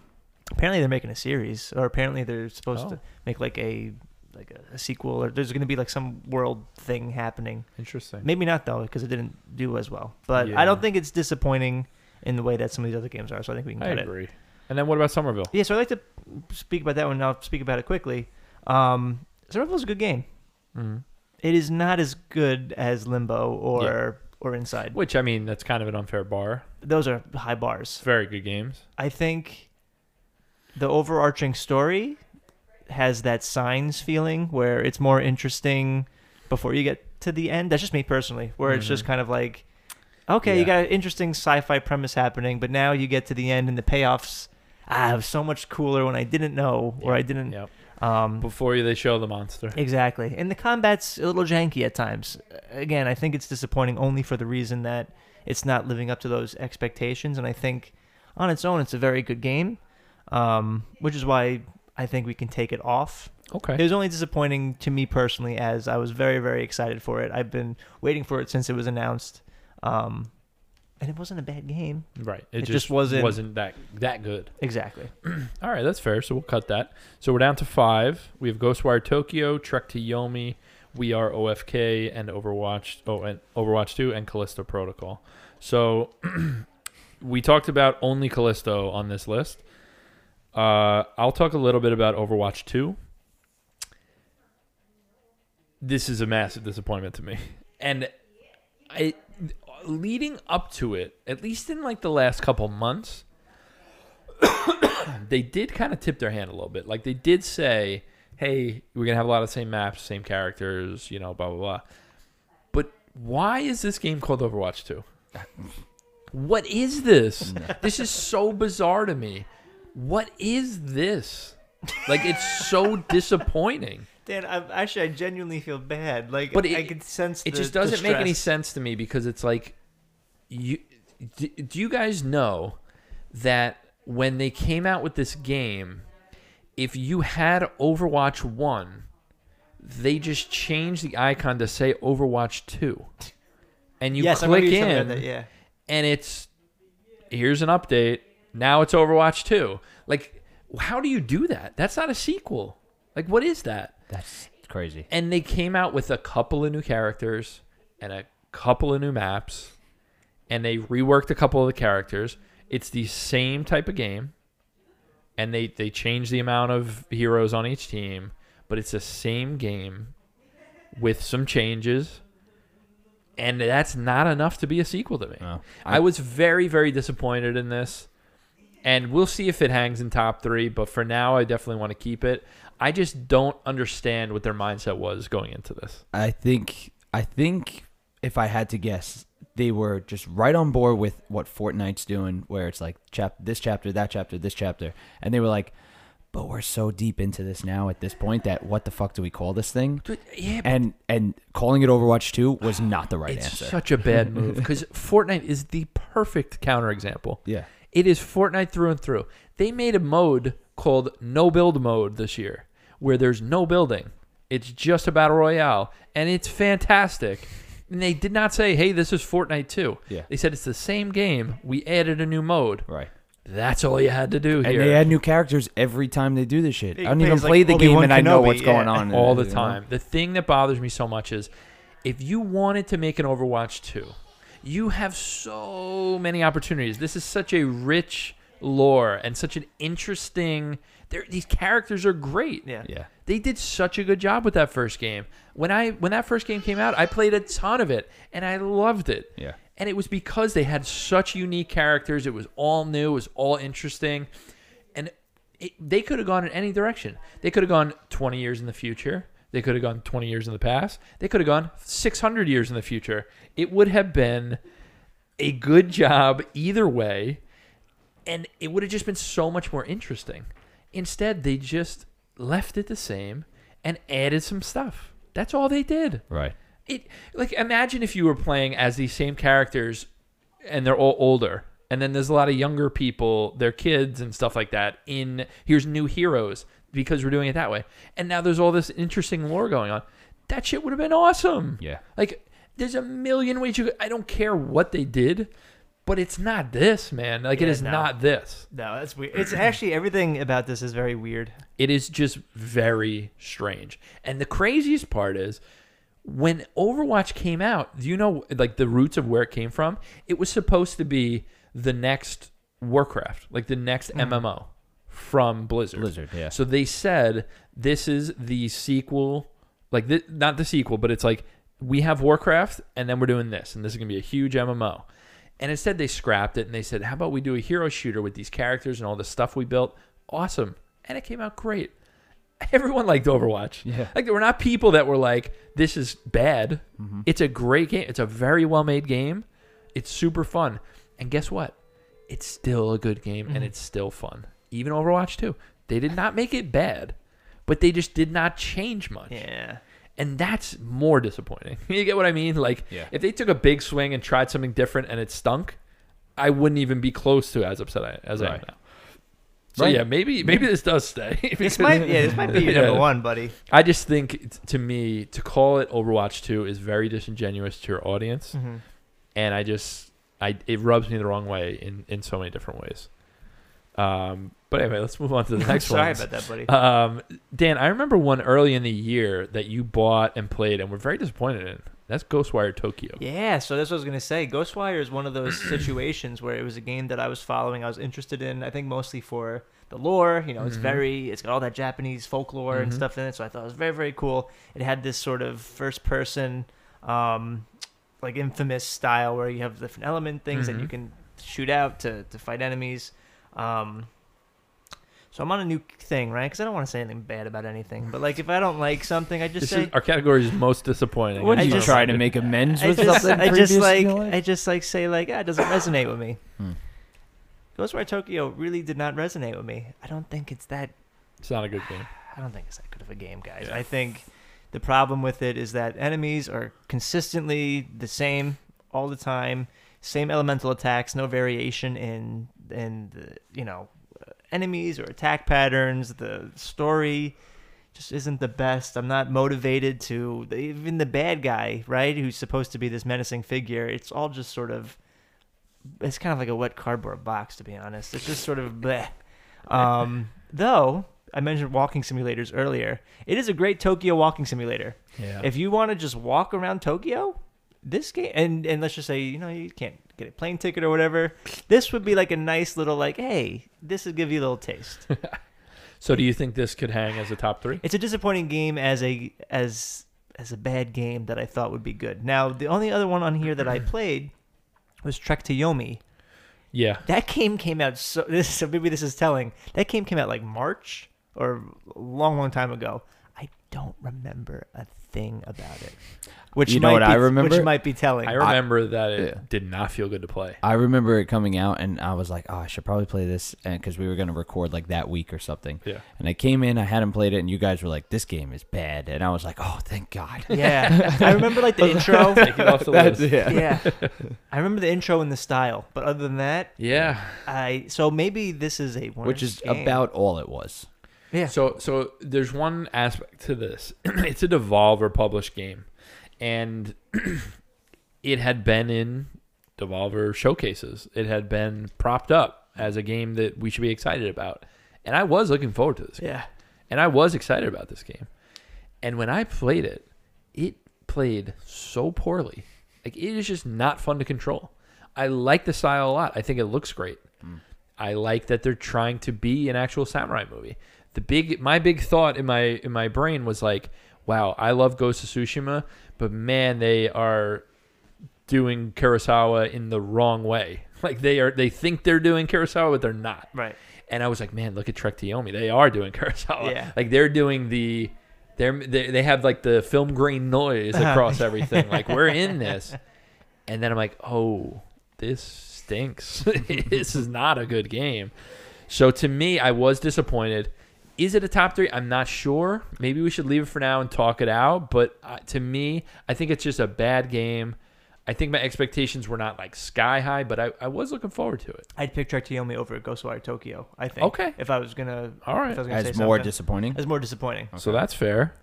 apparently they're making a series, or apparently they're supposed Oh. to make like a like a, a sequel, or there's going to be like some world thing happening. Interesting. Maybe not though, because it didn't do as well. But Yeah. I don't think it's disappointing in the way that some of these other games are. So I think we can I cut it. And then what about Somerville? Yeah, so I'd like to speak about that one. and I'll speak about it quickly. Um, Somerville's a good game. Mm-hmm. It is not as good as Limbo or or Inside. Which I mean, that's kind of an unfair bar. Those are high bars. Very good games. I think the overarching story has that signs feeling where it's more interesting before you get to the end. That's just me personally, where it's just Mhm. kind of like, okay, you got an interesting sci-fi premise happening, but now you get to the end and the payoffs. Ah, it was so much cooler when I didn't know or I didn't. Yep. Um, Before you, they show the monster. Exactly. And the combat's a little janky at times. Again, I think it's disappointing only for the reason that it's not living up to those expectations. And I think on its own, it's a very good game, um, which is why I think we can take it off. Okay. It was only disappointing to me personally, as I was very, very excited for it. I've been waiting for it since it was announced. Um, and it wasn't a bad game. Right. It, It just, just wasn't- wasn't that that good. Exactly. All right, that's fair. So we'll cut that. So we're down to five. We have Ghostwire Tokyo, Trek to Yomi, We Are OFK, and Overwatch. Oh, and Overwatch Two and Callisto Protocol. So we talked about only Callisto on this list. Uh, I'll talk a little bit about Overwatch Two. This is a massive disappointment to me, and I leading up to it, at least in like the last couple months they did kind of tip their hand a little bit. Like they did say, "Hey, we're gonna have a lot of the same maps, same characters, you know, blah blah blah." But why is this game called Overwatch Two? What is this? This is so bizarre to me. What is this? Like it's so disappointing. Dan, I, actually, I genuinely feel bad. Like, But I it- can sense It the- just doesn't make any sense to me because it's like you do, do you guys know that when they came out with this game if you had Overwatch 1 they just changed the icon to say Overwatch 2 and you yes, click you telling me in that, yeah. and it's here's an update. Now it's Overwatch 2 like how do you do that? That's not a sequel. Like what is that That's crazy. and they came out with a couple of new characters and a couple of new maps and they reworked a couple of the characters it's the same type of game and they they changed the amount of heroes on each team but it's the same game with some changes and that's not enough to be a sequel to me No. I was very, very disappointed in this. And we'll see if it hangs in top three. But for now, I definitely want to keep it. I just don't understand what their mindset was going into this. I think I think if I had to guess, they were just right on board with what Fortnite's doing, where it's like chap this chapter, that chapter, this chapter, and they were like, "But we're so deep into this now at this point that what the fuck do we call this thing?" Dude, yeah, And and calling it Overwatch Two was not the right it's answer. such a bad move because Fortnite is the perfect counterexample. yeah, It is Fortnite through and through. They made a mode called No Build Mode this year, where there's no building. It's just a battle royale, and it's fantastic. And they did not say, "Hey, this is Fortnite too." Yeah. They said it's the same game. We added a new mode. right. That's all you had to do And here. they add new characters every time they do this shit. Big I don't even plays like play the game Obi-Wan and I know Kenobi, what's going yeah. on in all it, the you know? time. The thing that bothers me so much is if you wanted to make an Overwatch 2, you have so many opportunities. This is such a rich lore and such an interesting. They're- These characters are great. Yeah. Yeah. They did such a good job with that first game. When I when that first game came out, I played a ton of it and I loved it. Yeah. And it was because they had such unique characters. It was all new. It was all interesting, and it, they could have gone in any direction. They could have gone 20 years in the future. They could have gone 20 years in the past. They could have gone 600 years in the future. It would have been a good job either way, and it would have just been so much more interesting. Instead, they just left it the same and added some stuff. That's all they did Right. it like imagine if you were playing as these same characters and they're all older and then there's a lot of younger people they're kids and stuff like that in here's new heroes because we're doing it that way and now there's all this interesting lore going on that shit would have been awesome Yeah. like there's a million ways you could, i don't care what they did but it's not this man like it Yeah, is no. not this No, that's weird. It's actually everything about this is very weird. it is just very strange. And the craziest part is when Overwatch came out, do you know like the roots of where it came from? It was supposed to be the next Warcraft, like the next MMO from Blizzard. Blizzard, yeah. So they said this is the sequel, like not the sequel, but it's like we have Warcraft and then we're doing this, and this is gonna be a huge MMO. And instead, they scrapped it and they said, "How about we do a hero shooter with these characters and all the stuff we built? Awesome!" And it came out great. Everyone liked Overwatch. Yeah. Like there were not people that were like, "This is bad." Mm-hmm. It's a great game. It's a very well made game. It's super fun. And guess what? It's still a good game and mm-hmm. it's still fun. Even Overwatch 2. They did not make it bad, but they just did not change much. Yeah. And that's more disappointing. You get what I mean? Like, Yeah. if they took a big swing and tried something different and it stunk, I wouldn't even be close to as upset I- as I am now. So Right. yeah, maybe maybe this does stay. This might yeah, this might be your Yeah. number one, buddy. I just think to me to call it Overwatch 2 is very disingenuous to your audience, Mm-hmm. and I just I it rubs me the wrong way in in so many different ways. Um, but anyway, let's move on to the next one. Sorry about that, buddy. Um, Dan, I remember one early in the year that you bought and played and were very disappointed in. That's Ghostwire Tokyo. Yeah, so that's what I was gonna say. Ghostwire is one of those situations where it was a game that I was following. I was interested in. I think mostly for the lore. You know, it's Mhm. very, it's got all that Japanese folklore and Mhm. stuff in it. So I thought it was very, very cool. It had this sort of first person, um, like infamous style where you have different element things that you Mhm. can shoot out to to fight enemies. Um, so I'm on a new thing, right? Because I don't want to say anything bad about anything. But like, if I don't like something, I just This say is our category is most disappointing. What I are you just- trying to make amends I with just, something I just like? I just like say like ah, it doesn't resonate with me. Hmm. Ghostwire Tokyo really did not resonate with me. I don't think it's that. It's not a good game. I don't think it's that good of a game, guys. Yeah. I think the problem with it is that enemies are consistently the same all the time, same elemental attacks, no variation in in the you know enemies or attack patterns. The story just isn't the best. I'm not motivated to even the bad guy, right? Who's supposed to be this menacing figure. It's all just sort of it's kind of like a wet cardboard box to be honest. It's just sort of bleh. Um, though I mentioned walking simulators earlier, it is a great Tokyo walking simulator. Yeah. If you want to just walk around Tokyo, this game and and let's just say you know you can't get a plane ticket or whatever, this would be like a nice little like hey, this would give you a little taste. so do you think this could hang as a top three? It's a disappointing game as a as as a bad game that I thought would be good. Now the only other one on here that I played was Trek to Yomi. Yeah. That game came out so this so maybe this is telling. That game came out like March or a long long time ago. I don't remember a thing about it. Which You know might what be, I remember? Which might be telling. I remember that it yeah. did not feel good to play. I remember it coming out, and I was like, "Oh, I should probably play this," because we were gonna record like that week or something. Yeah. And I came in, I hadn't played it, and you guys were like, "This game is bad," and I was like, "Oh, thank God." yeah, I remember like the intro. Take it off the list. yeah, I remember the intro and the style, but other than that, Yeah. I so maybe this is a worse Which is game. about all it was. yeah. So so there's one aspect to this. it's a Devolver published game, and it had been in Devolver showcases. It had been propped up as a game that we should be excited about, and I was looking forward to this. Game. yeah, And I was excited about this game. And when I played it, it played so poorly. Like it is just not fun to control. I like the style a lot. I think it looks great. Mm. I like that they're trying to be an actual samurai movie. The big my big thought in my in my brain was like, wow, I love Ghost of Tsushima, but man, they are doing Kurosawa in the wrong way. Like they are they think they're doing Kurosawa, but they're not. Right. And I was like, man, look at Trek to Yomi. They are doing Kurosawa. Yeah. Like they're doing the they're they, they have like the film grain noise uh-huh. across everything. Like we're in this. And then I'm like, oh, this stinks. this is not a good game. So to me, I was disappointed. Is it a top three? I'm not sure. Maybe we should leave it for now and talk it out. But uh, to me, I think it's just a bad game. I think my expectations were not like sky high, but I, I was looking forward to it. I'd pick Trek to Yomi over Ghostwire Tokyo. I think. Okay. If I was gonna. All right. If I was gonna As say more something. disappointing. As more disappointing. So that's fair.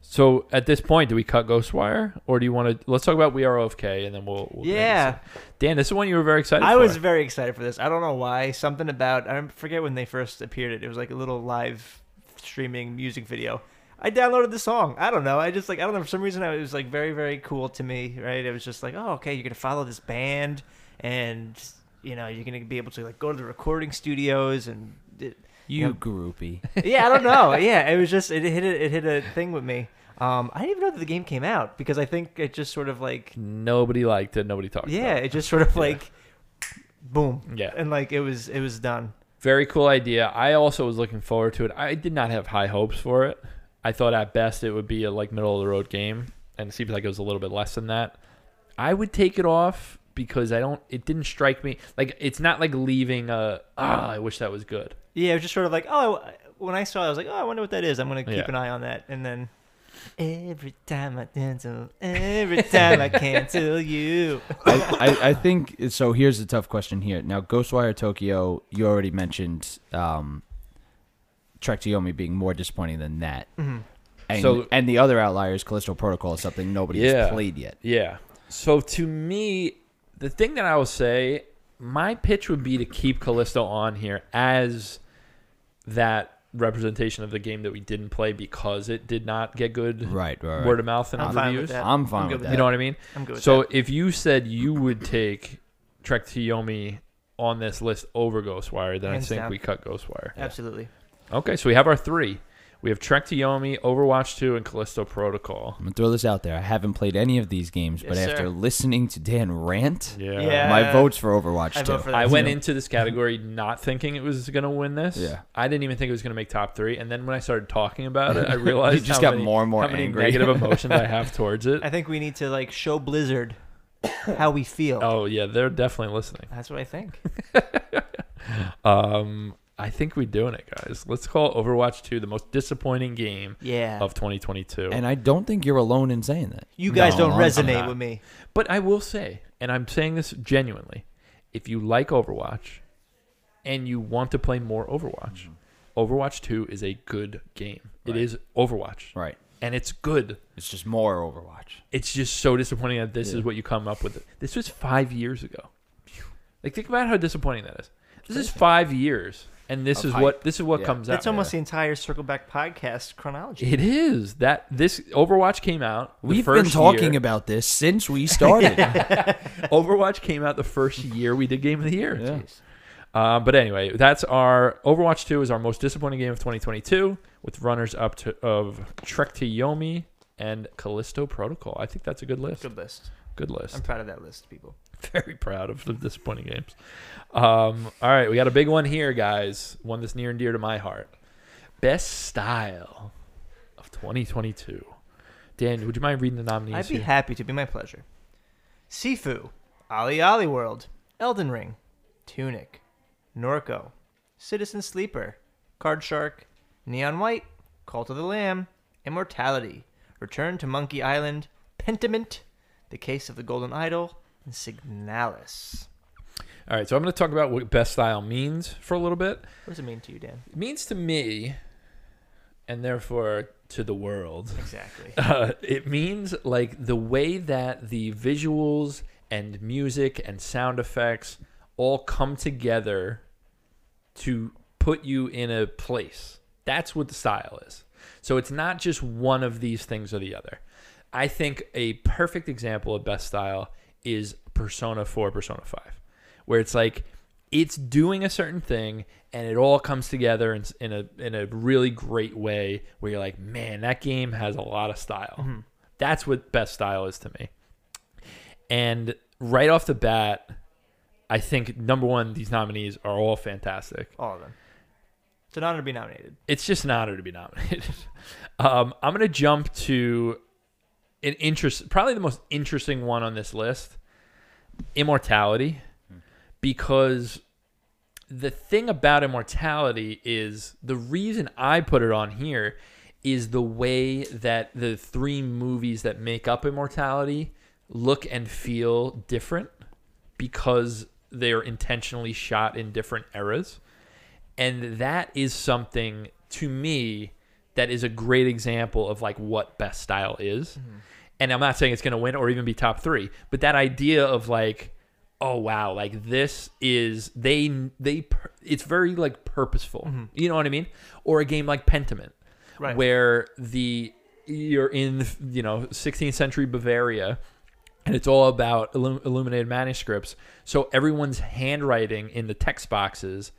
So at this point, do we cut Ghostwire, or do you want to? Let's talk about We Are OFK, and then we'll. we'll Yeah. Dan, this is one you were very excited. I for. was very excited for this. I don't know why. Something about I forget when they first appeared. It it was like a little live streaming music video. I downloaded the song. I don't know. I just like I don't know for some reason it was like very very cool to me. Right? It was just like oh okay you're gonna follow this band and you know you're gonna be able to like go to the recording studios and it, You Yep. groupie. yeah I don't know yeah it was just it hit a, it hit a thing with me. Um, I didn't even know that the game came out because I think it just sort of like Nobody liked it. Nobody talked. yeah about it just sort of Yeah. like boom yeah. and like it was it was done. Very cool idea. I also was looking forward to it. I did not have high hopes for it. I thought at best it would be a like middle of the road game, and it seems like it was a little bit less than that. I would take it off because I don't. It didn't strike me like it's not like leaving a. Ah, I wish that was good. Yeah, it was just sort of like, oh, when I saw it, I was like, oh, I wonder what that is. I'm gonna keep Yeah. an eye on that. And then every time I cancel, every time I cancel you. I, I, I think so. Here's a tough question here. Now, Ghostwire Tokyo, you already mentioned um, Trek to Yomi being more disappointing than that. Mhm. And, So- and the other outliers, Callisto Protocol, is something nobody Yeah. has played yet. Yeah. So to me, the thing that I will say, my pitch would be to keep Callisto on here as that representation of the game that we didn't play because it did not get good Right, right. right. word of mouth and I'm fine with that. I'm fine I'm with with that. You know what I mean? I'm good with So that. if you said you would take Trek to Yomi on this list over Ghostwire, then Hands I think down. we cut Ghostwire. Absolutely. Okay, so we have our three. We have Trek to Yomi, Overwatch 2, and Callisto Protocol. I'm gonna throw this out there. I haven't played any of these games, but Yes, after sir. listening to Dan rant, Yeah. Yeah. my vote's for Overwatch I too. vote for that. I went Yeah. into this category not thinking it was going to win this. Yeah. I didn't even think it was going to make top three. And then when I started talking about it, I realized You just how got many, more and more how many angry. negative emotions I have towards it. I think we need to like show Blizzard how we feel. Oh, yeah, they're definitely listening. That's what I think. Um, I think we're doing it, guys. Let's call Overwatch 2 the most disappointing game Yeah. of 2022. and I don't think you're alone in saying that. you guys No, don't I'm resonate not. with me. But I will say, and I'm saying this genuinely, if you like Overwatch and you want to play more Overwatch, mm-hmm. Overwatch 2 is a good game. It Right. is Overwatch. Right. And it's good. It's just more Overwatch. It's just so disappointing that this Yeah. is what you come up with. This was five years ago. Like think about how disappointing that is. This is five years, and this is hype. what this is what Yeah. comes out. That's almost the entire Circle Back podcast chronology. It is that this Overwatch came out. We've been first talking year- about this since we started. Overwatch came out the first year we did Game of the Year. Yeah. Uh, but anyway, that's our Overwatch 2 is our most disappointing game of 2022 with runners up to of Trek to Yomi and Callisto Protocol. I think that's a good list. Good list. Good list. I'm proud of that list, people. Very proud of the disappointing games. Um, all right, we got a big one here, guys. One that's near and dear to my heart. Best style of 2022. Dan, would you mind reading the nominees I'd be here? happy to. Be my pleasure. Sifu, OlliOlli World, Elden Ring, Tunic, Norco, Citizen Sleeper, Card Shark, Neon White, Cult of the Lamb, Immortality, Return to Monkey Island, Pentiment, The Case of the Golden Idol, and Signalis. all right, so I'm going to talk about what best style means for a little bit. What does it mean to you, Dan? It means to me, and therefore to the world, Exactly. uh, it means like the way that the visuals and music and sound effects all come together to put you in a place. That's what the style is. So it's not just one of these things or the other. I think a perfect example of best style is Persona 4, Persona 5, where it's like it's doing a certain thing and it all comes together in, in a in a really great way where you're like, man, that game has a lot of style. Mm-hmm. That's what best style is to me. And right off the bat, I think number one, these nominees are all fantastic. All of them. It's an honor to be nominated. It's just an honor to be nominated. um, I'm gonna jump to an interest, probably the most interesting one on this list, Immortality, because the thing about Immortality is the reason I put it on here is the way that the three movies that make up Immortality look and feel different because they are intentionally shot in different eras. And that is something to me that is a great example of like what best style is. Mm-hmm. And I'm not saying it's going to win or even be top 3, but that idea of like oh wow, like this is they they it's very like purposeful. Mm-hmm. You know what I mean? Or a game like Pentiment Right. where the you're in you know 16th century Bavaria and it's all about illum- illuminated manuscripts so everyone's handwriting in the text boxes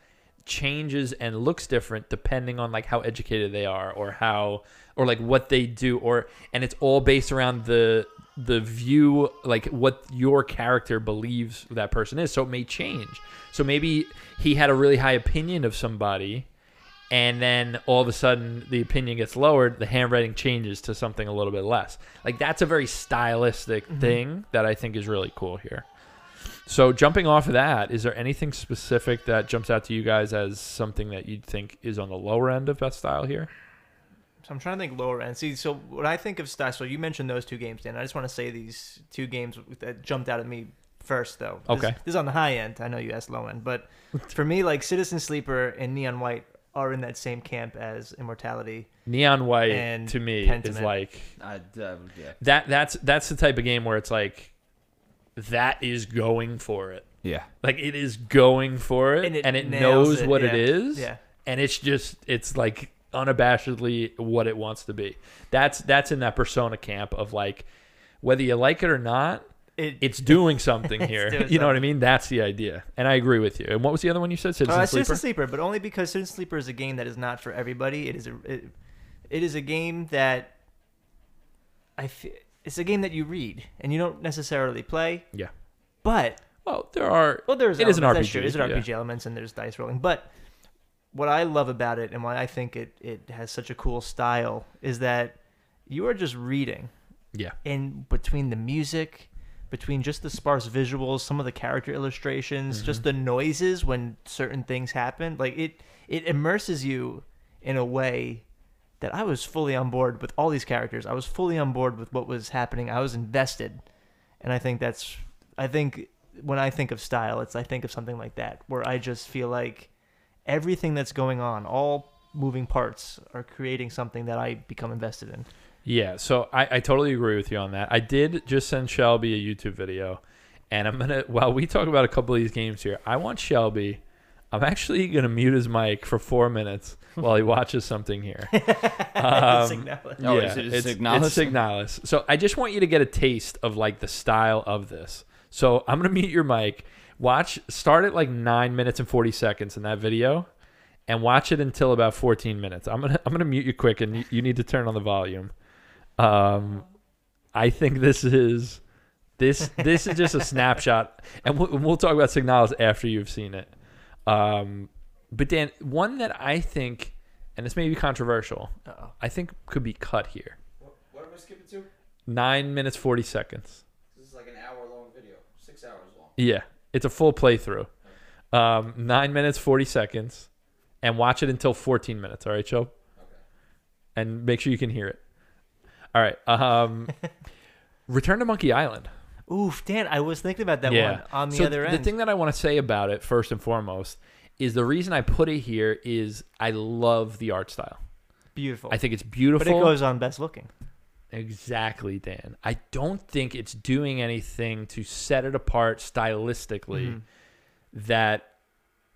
changes and looks different depending on like how educated they are or how or like what they do or and it's all based around the the view like what your character believes that person is. So it may change. So maybe he had a really high opinion of somebody and then all of a sudden the opinion gets lowered the handwriting changes to something a little bit less. Like that's a very stylistic mm-hmm. thing that i think is really cool here. So jumping off of that is there anything specific that jumps out to you guys as something that you'd think is on the lower end of best style here So I'm trying to think lower end. See, so when I think of style, so you mentioned those two games, Dan. I just want to say these two games that jumped out at me first, though. This- Okay. This, is on the high end. I know you asked low end, but for me, like Citizen Sleeper and Neon White are in that same camp as Immortality. neon white And to me is like I, uh, yeah. that that's that's the type of game where it's like that is going for it Yeah. like it is going for it And and it it, knows it, what it yeah. is Yeah. and it's just it's like unabashedly what it wants to be. That's that's in that persona camp of like whether you like it or not It, it's doing something here. doing you know what i mean? That's the idea. And i agree with you. And what was the other one you said? Citizen uh, sleeper Citizen Sleeper, but only because Citizen Sleeper is a game that is not for everybody. It is a it, it is a game that I fe- it's a game that you read and you don't necessarily play, yeah. But well there are Well, there's It is an RPG, true. There's yeah. RPG elements and there's dice rolling. But what I love about it and why I think it, it has such a cool style is that you are just reading. yeah And between the music, between just the sparse visuals, some of the character illustrations, just Mm-hmm. the noises when certain things happen, like it it immerses you in a way that I was fully on board with all these characters. I was fully on board with what was happening. I was invested. And I think that's I think when I think of style, it's I think of something like that where I just feel like everything that's going on, all moving parts are creating something that I become invested in. Yeah, so I, I totally agree with you on that. I did just send Shelby a YouTube video, and I'm gonna while we talk about a couple of these games here, I want Shelby. I'm actually gonna mute his mic for four minutes while he watches something here. Um, Signalis. Oh, is it it's, Signalis? it's Signalis. So I just want you to get a taste of like the style of this. So I'm gonna mute your mic. Watch start at like nine minutes and forty seconds in that video, and watch it until about 14 minutes. I'm gonna I'm gonna mute you quick, and you, you need to turn on the volume. Um, I think this is this this is just a snapshot, and we'll, we'll talk about Signalis after you've seen it. Um, but Dan, one that I think, and this may be controversial, Uh-oh. I think could be cut here. What, what am I skipping to? Nine minutes forty seconds. This is like an hour long video, six hours long. Yeah, it's a full playthrough. Um, nine minutes forty seconds, and watch it until fourteen minutes. All right, Joe. Okay. And make sure you can hear it. All right. Um, Return to Monkey Island. Oof, Dan, I was thinking about that one on the so other end. The thing that I want to say about it, first and foremost, is the reason I put it here is I love the art style. Beautiful. I think it's beautiful. but it goes on best looking. Exactly, Dan. I don't think it's doing anything to set it apart stylistically Mhm. that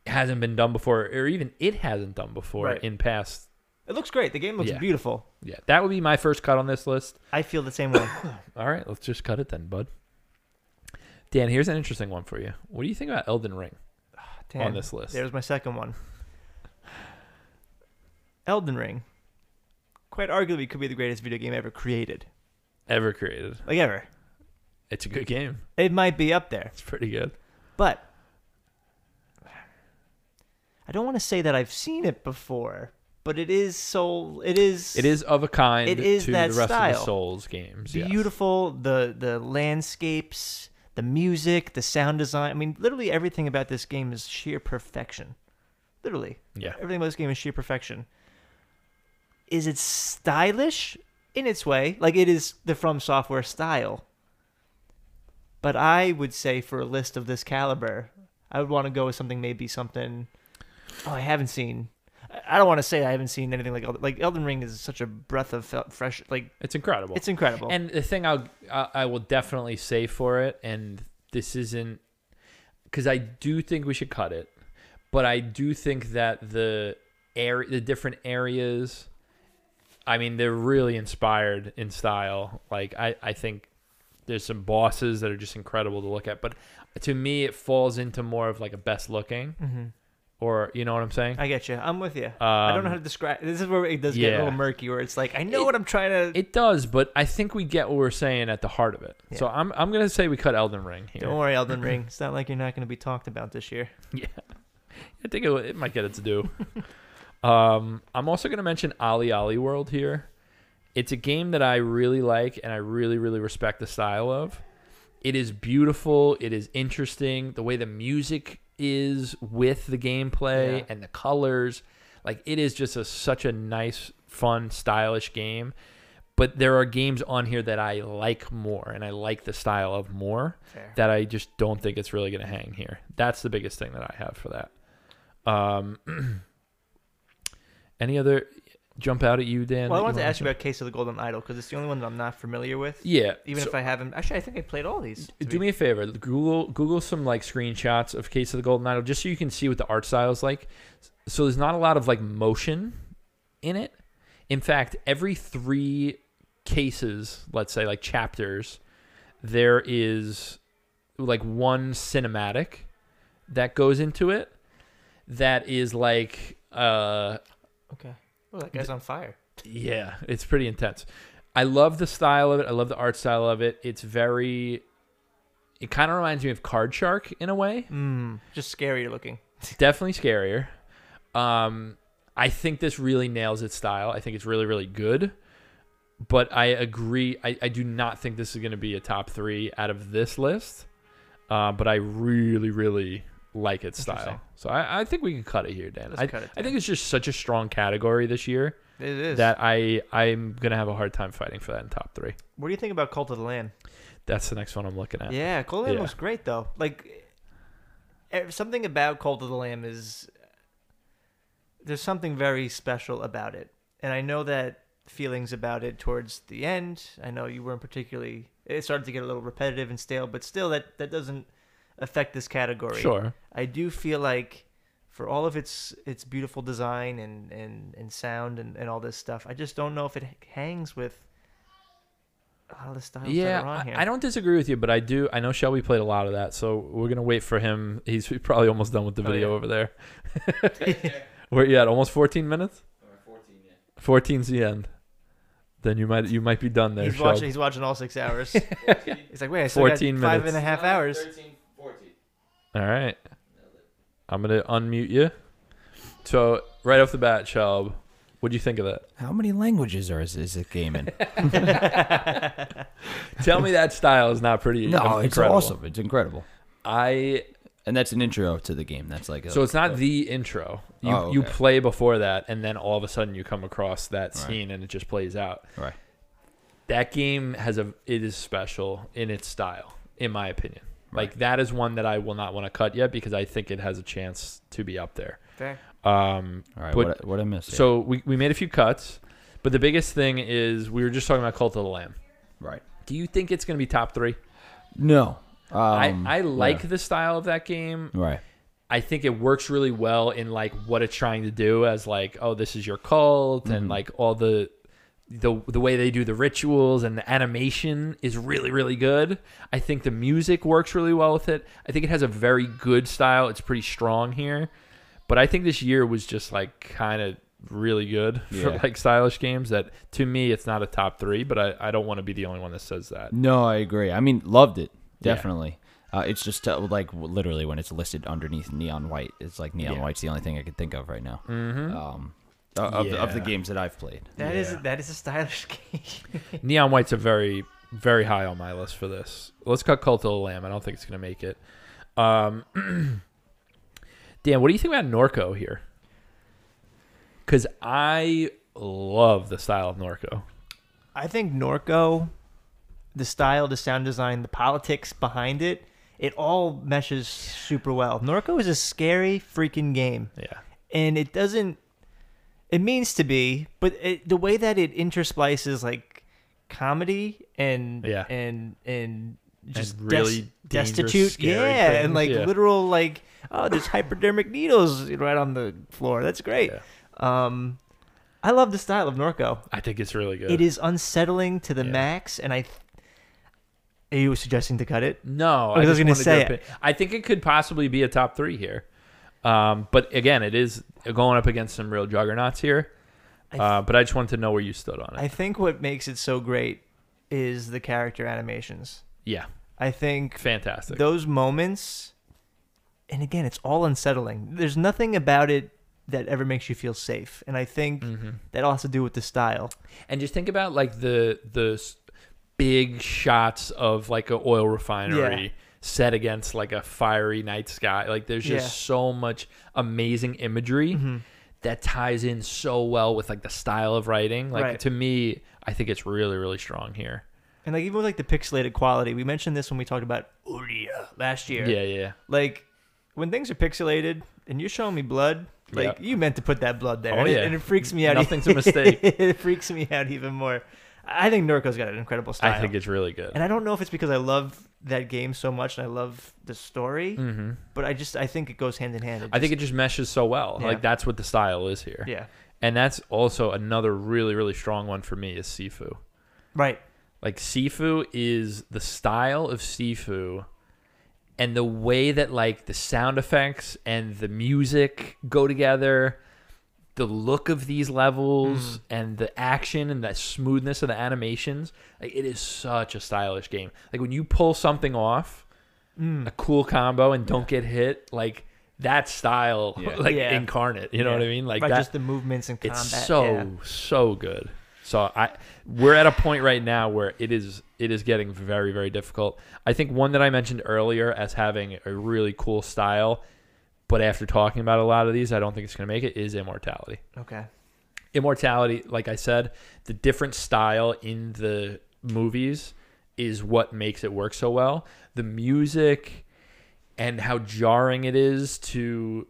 hasn't been done before, or even it hasn't done before Right. in past. It looks great. The game looks Yeah. beautiful. Yeah, that would be my first cut on this list. I feel the same way. All right, let's just cut it then, bud. Dan, here's an interesting one for you. What do you think about Elden Ring? Damn, on this list. There's my second one. Elden Ring. Quite arguably could be the greatest video game ever created. Ever created. Like ever. It's a good game. It might be up there. It's pretty good. But I don't want to say that I've seen it before, but it is soul it is It is of a kind It is to that the rest of style. the Souls games. yes. beautiful the the landscapes, the music, the sound design. I mean, literally everything about this game is sheer perfection. Literally. Yeah. Everything about this game is sheer perfection. Is it stylish in its way? Like it is the From Software style. But I would say for a list of this caliber, I would want to go with something maybe something oh I haven't seen. I- I don't want to say I haven't seen anything like Elden, like Elden Ring is such a breath of fresh like It's incredible. it's incredible. And the thing I'll I I will definitely say for it, and this isn't because I do think we should cut it, but I do think that the air, the different areas, I mean, they're really inspired in style. Like I, I think there's some bosses that are just incredible to look at, but to me, it falls into more of like a best looking, hmm or you know what I'm saying. I get you. I'm with you. I don't know how to describe. This is where it does get a little murky. Where it's like I know It- what I'm trying to. It does, but I think we get what we're saying at the heart of it. So I'm I'm gonna say we cut Elden Ring here. Don't worry, Elden Ring. It's not like you're not going to be talked about this year. Yeah, I think it, it might get its due. um, I'm also going to mention OlliOlli World here. It's a game that I really like and I really, really respect the style of. It is beautiful. It is interesting. The way the music is with the gameplay Yeah. and the colors, like it is just a, such a nice, fun, stylish game. But there are games on here that I like more and I like the style of more Fair. that I just don't think it's really going to hang here. That's the biggest thing that I have for that. Um, any other jump out at you, Dan? Well, I wanted to ask you about Case of the Golden Idol because it's the only one that I'm not familiar with. Yeah, Even so if I haven't, actually, I think I played all these. do be- me a favor, Google Google some like screenshots of Case of the Golden Idol just so you can see what the art style is like. So there's not a lot of like motion in it. In fact, every three cases, let's say like chapters, there is like one cinematic that goes into it that is like uh Okay. Oh, that guy's on fire. yeah, it's pretty intense. I love the style of it. I love the art style of it. It's very it kind of reminds me of Card Shark in a way. Mm, just scarier looking. Definitely scarier. Um I think this really nails its style. I think it's really really good. But I agree I, I do not think this is going to be a top 3 out of this list. Uh, but I really really like its style. So I, I think we can cut it here, Dan. I, it I think it's just such a strong category this year It is. that I I'm gonna have a hard time fighting for that in top three. what do you think about Cult of the Lamb? That's the next one I'm looking at. Yeah, Cult of the Lamb Yeah. looks great though. Like eh, something about Cult of the Lamb is there's something very special about it, and I know that feelings about it towards the end. I know you weren't particularly. It started to get a little repetitive and stale, but still, that that doesn't affect this category. Sure. I do feel like for all of its its beautiful design and and, and sound and, and all this stuff, I just don't know if it hangs with all the styles Yeah, that are on here. I, I don't disagree with you, but I do. I know Shelby played a lot of that, so we're gonna wait for him. He's probably almost done with the Oh, video yeah. over there. Where you at? Almost 14 minutes. Or 14, yeah. 14's the end. Then you might you might be done there. He's Shelby. watching. He's watching all six hours. He's like, wait, I still got 14 five minutes. and a half hours. 13, 14. All right, I'm gonna unmute you. So right off the bat, Shelb, what do you think of that? How many languages are is, is it game in? Tell me that style is not pretty. no, it's incredible. awesome. It's incredible. I And that's an intro to the game. That's like a, So it's not the intro. You Oh, you okay. play before that, and then all of a sudden you come across that scene, and it just plays out. Right. That game has a it is special in its style, in my opinion. Like Right. that is one that I will not want to cut yet because I think it has a chance to be up there. Okay. Um, All right. But- what, what I missed? here? so we we made a few cuts, but the biggest thing is we were just talking about Cult of the Lamb. right. Do you think it's going to be top three? No. Um, I I like yeah. the style of that game. Right. I think it works really well in like what it's trying to do as like, oh, this is your cult and Mhm. like all the the the way they do the rituals and the animation is really really good. I think the music works really well with it. I think it has a very good style. It's pretty strong here. But I think this year was just like kind of really good for Yeah. like stylish games that to me it's not a top 3, but I, I don't want to be the only one that says that. No, I agree. I mean, loved it definitely. Uh, it's just uh, like literally when it's listed underneath neon white, it's like neon Yeah. white's the only thing I could think of right now. Mhm. Um, of, the, of the games that I've played. That is Yeah. that is a stylish game. Neon White's a very, very high on my list for this. Let's cut Cult of the Lamb. I don't think it's going to make it. Um, Dan, what do you think about Norco here? Because I love the style of Norco. I think Norco, the style, the sound design, the politics behind it, it all meshes super well. Norco is a scary freaking game, Yeah. and it doesn't. It means to be, but it, the way that it intersplices like comedy and Yeah. and and just And really des- destitute, yeah, and like yeah. literal like oh, there's hypodermic needles right on the floor. That's great. Yeah. Um, I love the style of Norco. I think it's really good. It is unsettling to the Yeah. max, and I. Are you suggesting to cut it? No, I was gonna say it. I think it could possibly be a top three here. Um, but again, it is going up against some real juggernauts here. Uh, but I just wanted to know where you stood on it. I think what makes it so great is the character animations. yeah, I think fantastic. those moments, and again, it's all unsettling. There's nothing about it that ever makes you feel safe, and I think Mhm. that all has to do with the style. And just think about like the the big shots of like a oil refinery Yeah. Set against like a fiery night sky. Like there's just Yeah. so much amazing imagery Mhm. that ties in so well with like the style of writing. Like Right. to me, I think it's really really strong here. And like even with like the pixelated quality, we mentioned this when we talked about Uria last year. Yeah, yeah. like when things are pixelated and you're showing me blood like Yeah. you meant to put that blood there Oh, and, it, yeah. and it freaks me out Nothing's a mistake. it freaks me out even more i think norco's got an incredible style I think it's really good. and i don't know if it's because i love that game so much and i love the story hmm but i just i think it goes hand in hand I think it just meshes so well. Yeah. Like that's what the style is here. yeah And that's also another really really strong one for me is Sifu. right Like Sifu is the style of Sifu and the way that like the sound effects and the music go together, the look of these levels and the action and the smoothness of the animations, like it is such a stylish game. Like when you pull something off, Mm. a cool combo and don't get hit, like that style Yeah. like Yeah. incarnate, you know Yeah. what I mean? Like right, that just the movements and combat it's so yeah. so good. So I we're at a point right now where it is it is getting very very difficult. I think one that I mentioned earlier as having a really cool style, but after talking about a lot of these, I don't think it's going to make it is Immortality. okay Immortality, like I said, the different style in the movies is what makes it work so well. The music and how jarring it is to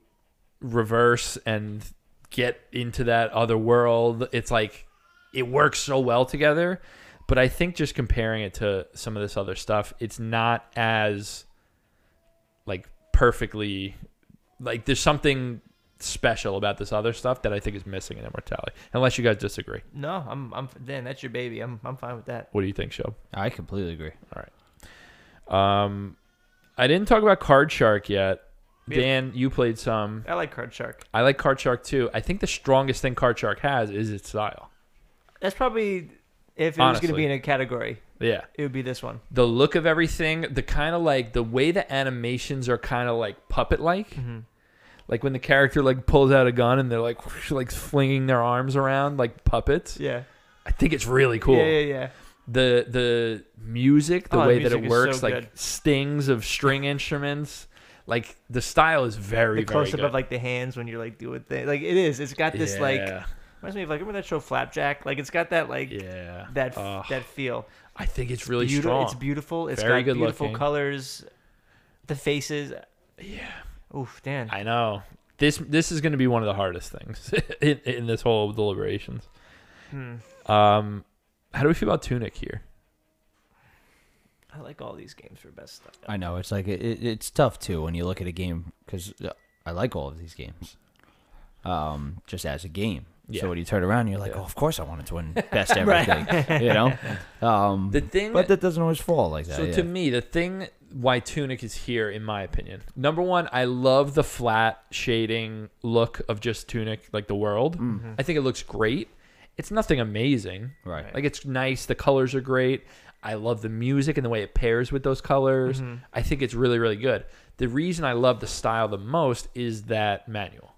reverse and get into that other world. It's like it works so well together. But I think just comparing it to some of this other stuff, it's not as like perfectly like there's something special about this other stuff that I think is missing in Immortality. Unless you guys disagree. no i'm i'm dan that's your baby i'm i'm fine with that What do you think, Shob? I completely agree. All right. Um, I didn't talk about Card Shark yet. Yeah. Dan, you played some. i like card shark I like Card Shark too. I think the strongest thing Card Shark has is its style. that's probably if it was going to be in a category Yeah. it would be this one The look of everything, the kind of like the way the animations are kind of like puppet like. mm-hmm. Like when the character like pulls out a gun and they're like like flinging their arms around like puppets. yeah I think it's really cool. yeah yeah yeah the the music, the Oh, the way that music it is works, so like good. stings of string instruments, like the style is very the close very up of like the hands when you're like doing things. Like it is. It's got this like Yeah, reminds me of like remember that show Flapjack? Like it's got that like yeah. that Ugh, that feel. I think it's really Beauti- strong. It's beautiful. It's Very got good beautiful looking. colors. The faces. yeah, Oof, Dan. I know. This this is going to be one of the hardest things in, in this whole deliberations. Hmm. Um, how do we feel about Tunic here? I like all these games for best stuff. I know it's like it, it- it's tough too when you look at a game because I like all of these games, um, just as a game. Yeah. So when you turn around, you're like, Yeah. oh, of course I wanted to win best everything. you know. Um, the thing but that doesn't always fall like that. So yeah. to me, the thing why Tunic is here, in my opinion, number one, I love the flat shading look of just Tunic, like the world. Mm. I think it looks great. It's nothing amazing. Right. Like it's nice. The colors are great. I love the music and the way it pairs with those colors. Mhm. I think it's really, really good. The reason I love the style the most is that manual.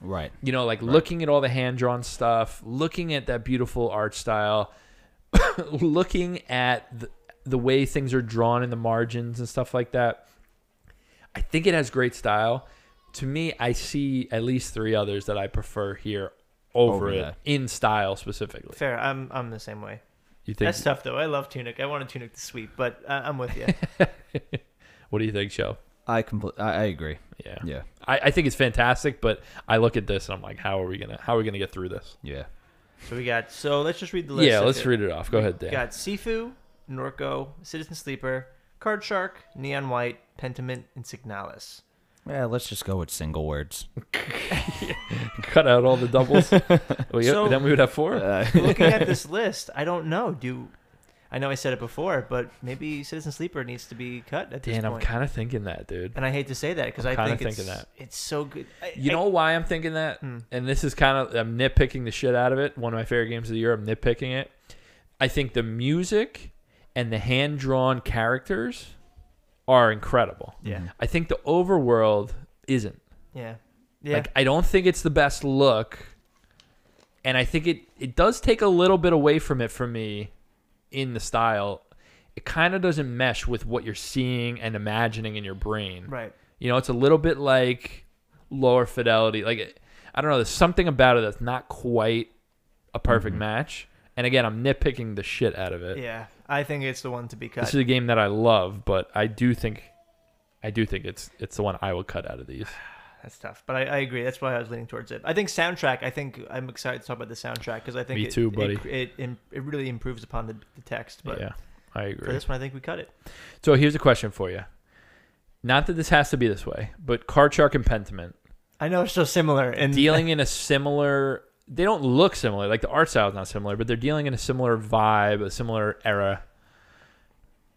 Right. You know, like Right. looking at all the hand drawn stuff, looking at that beautiful art style, looking at the, the way things are drawn in the margins and stuff like that. I think it has great style. To me, I see at least three others that I prefer here over, Over it that. in style specifically. Fair. I'm I'm the same way. You think? That's tough though. I love Tunic. I wanted Tunic to sweep, but uh, I'm with you. What do you think, Joe? I compl- I, I agree. Yeah, Yeah. I, I think it's fantastic, but I look at this and I'm like, how are we gonna how are we gonna get through this? Yeah. so we got. So let's just read the list. Yeah, let's it. read it off. Go ahead, We Dan. got Sifu, Norco, Citizen Sleeper, Card Shark, Neon White, Pentiment, and Signalis. Yeah. Let's just go with single words. Cut out all the doubles. Well, yeah, So- then we would have four. Uh, Looking at this list, I don't know. Do I know I said it before, but maybe Citizen Sleeper needs to be cut at this point. Dan, I'm kind of thinking that, dude. and I hate to say that because I think it's, that. it's so good. I, You I- know why I'm thinking that? Hmm. And this is kind of I'm nitpicking the shit out of it. One of my favorite games of the year. I'm nitpicking it. I think the music and the hand drawn characters are incredible. Yeah. I think the overworld isn't. yeah, yeah. Like I don't think it's the best look. And I think it it does take a little bit away from it for me in the style. It kind of doesn't mesh with what you're seeing and imagining in your brain. right. You know, it's a little bit like lower fidelity. Like I don't know, there's something about it that's not quite a perfect Mhm. match. And again, I'm nitpicking the shit out of it. Yeah, I think it's the one to be cut. This is a game that I love, but I do think I do think it's it's the one I would cut out of these. That's tough, but I, I agree. That's why I was leaning towards it. I think soundtrack. I think I'm excited to talk about the soundtrack because I think Me it, too, buddy. It it, it really improves upon the, the text. But yeah, I agree. for this one, I think we cut it. So here's a question for you. Not that this has to be this way, but Card Shark and Pentiment I know it's so similar and dealing in a similar. They don't look similar. Like the art style is not similar, but they're dealing in a similar vibe, a similar era.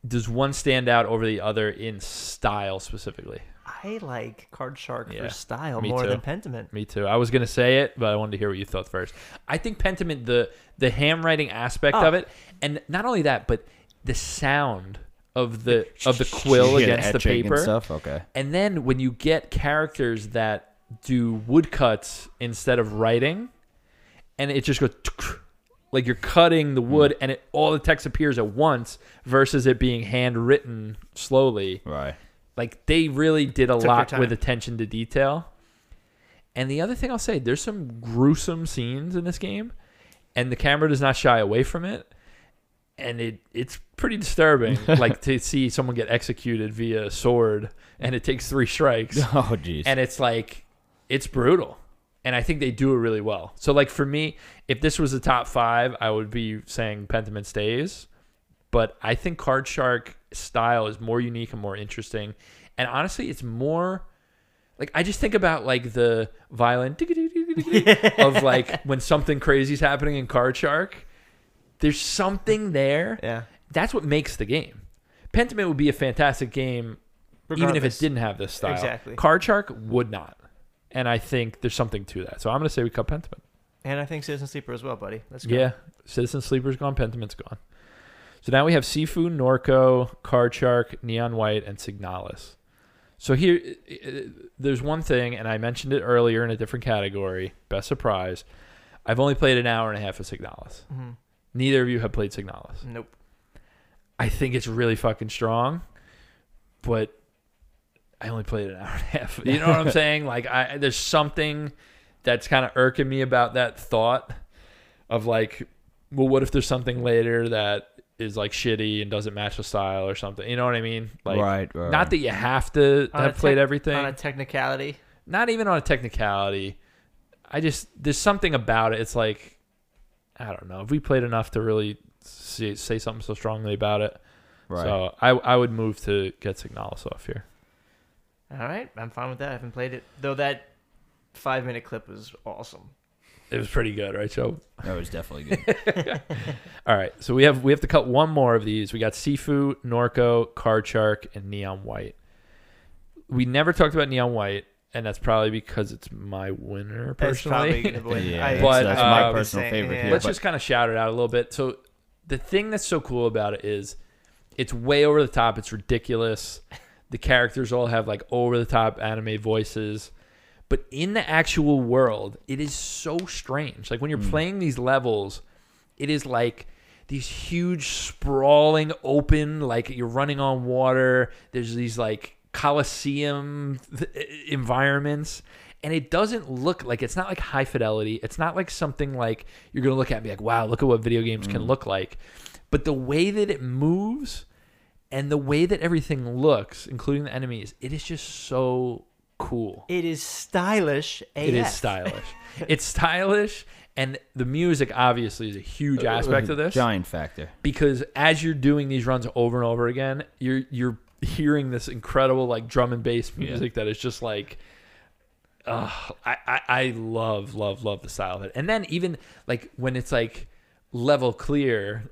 Does one stand out over the other in style specifically? I like Card Shark Yeah, for style me more too. than Pentiment. Me too. I was gonna say it, but I wanted to hear what you thought first. I think Pentiment, the the handwriting aspect Oh. of it, and not only that, but the sound of the of the quill Yeah, against the etching and paper, stuff. Okay. and then when you get characters that do woodcuts instead of writing, and it just goes like you're cutting the wood, hmm. and it all the text appears at once versus it being handwritten slowly. Right. Like they really did a Took lot with attention to detail. And the other thing I'll say, there's some gruesome scenes in this game, and the camera does not shy away from it. And it it's pretty disturbing, like to see someone get executed via a sword, and it takes three strikes, Oh, jeez. and it's like it's brutal. And I think they do it really well. So like for me, if this was the top five, I would be saying Pentiment stays. But I think Card Shark style is more unique and more interesting. And honestly, it's more like I just think about like the violent of like when something crazy's happening in Card Shark. There's something there. Yeah, That's what makes the game. Pentiment would be a fantastic game even if it didn't have this style. Exactly. Card Shark would not. And I think there's something to that. So I'm going to say we cut Pentiment. And I think Citizen Sleeper as well, buddy. Let's go. Yeah. Citizen Sleeper's gone, Pentiment's gone. So now we have Sifu, Norco, Card Shark, Neon White, and Signalis. So here, there's one thing, and I mentioned it earlier in a different category. Best surprise. I've only played an hour and a half of Signalis. Mhm. Neither of you have played Signalis. Nope. I think it's really fucking strong, but I only played an hour and a half. You know what I'm saying? Like, I there's something that's kind of irking me about that thought of like, well, what if there's something later that is like shitty and doesn't match the style or something? You know what I mean? Like, right, right. not that you have to On a have played tech- everything. On a technicality, not even on a technicality. I just there's something about it. It's like I don't know. If we played enough to really say, say something so strongly about it, right. so I I would move to get Signalis off here. all right, I'm fine with that. I haven't played it though. That five minute clip was awesome. It was pretty good, right? So, That was definitely good. all right. So we have we have to cut one more of these. We got Sifu, Norco, Card Shark, and Neon White. We never talked about Neon White, and that's probably because it's my winner personally. That's probably personally. gonna win. Yeah, I- But, that's my personal saying- favorite yeah. here. Let's but- just kind of shout it out a little bit. So the thing that's so cool about it is it's way over the top. It's ridiculous. The characters all have like over the top anime voices. But in the actual world, it is so strange. Like when you're hmm. playing these levels, it is like these huge sprawling open like you're running on water. There's these like coliseum environments and it doesn't look like it's not like high fidelity. It's not like something like you're going to look at and be like, "Wow, look at what video games can hmm. look like." But the way that it moves and the way that everything looks, including the enemies, it is just so cool. It is stylish. AF. It is stylish. it's stylish, and the music obviously is a huge aspect of this Giant factor. because as you're doing these runs over and over again, you're you're hearing this incredible like drum and bass music that is just like. Uh, I, I I love love love the style of it, and then even like when it's like level clear,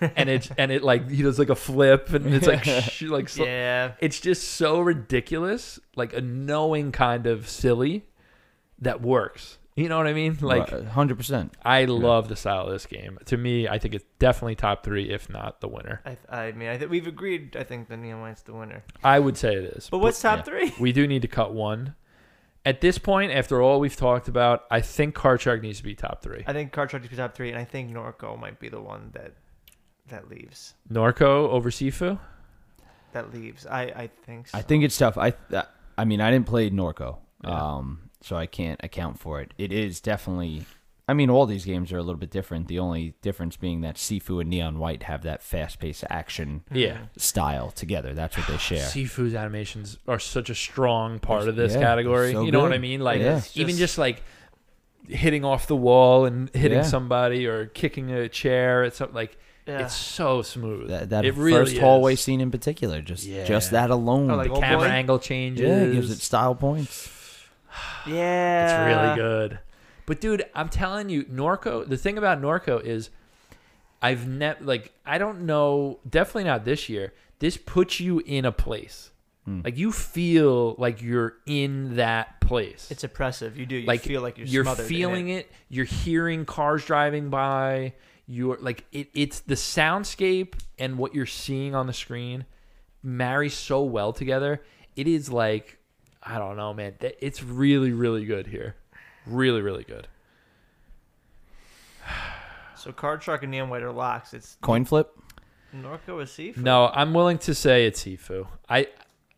and it and it like he does like a flip, and it's like sh- like sl- Yeah. it's just so ridiculous, like a knowing kind of silly that works. You know what I mean? Like hundred percent. I love the style of this game. To me, I think it's definitely top three, if not the winner. I, I mean, I think we've agreed. I think the Neon White's the winner. I would say it is. But what's top three? we do need to cut one. At this point, after all we've talked about, I think Shark needs to be top three. I think Card Shark is top three, and I think Norco might be the one that that leaves. Norco over Sifu. That leaves. I I think. So. I think it's tough. I uh, I mean, I didn't play Norco, Yeah. um, so I can't account for it. It is definitely. I mean, all these games are a little bit different. The only difference being that Sifu and Neon White have that fast-paced action Yeah. style together. That's what they share. Sifu's animations are such a strong part of this Yeah, category. so you know what. I mean? Like Yeah. even Just- just like hitting off the wall and hitting Yeah. somebody or kicking a chair. It's so- like Yeah. it's so smooth. That, that it first really hallway is. scene in particular, just Yeah. just that alone, Oh, like The Old camera Boy? angle changes. yeah, it gives it style points. yeah. It's really good. But dude, I'm telling you, Norco. The thing about Norco is, I've never like I don't know. Definitely not this year. This puts you in a place. Hmm. Like you feel like you're in that place. It's oppressive. You do. You like feel like you're, smothered in feeling it. You're hearing cars driving by. You're like it, it's the soundscape and what you're seeing on the screen marry so well together. It is like I don't know, man. It's really, really good here. Really, really good. So Card Shark and Neon White are locks. It's Coin flip. Norco is Sifu. No, I'm willing to say it's Sifu. I,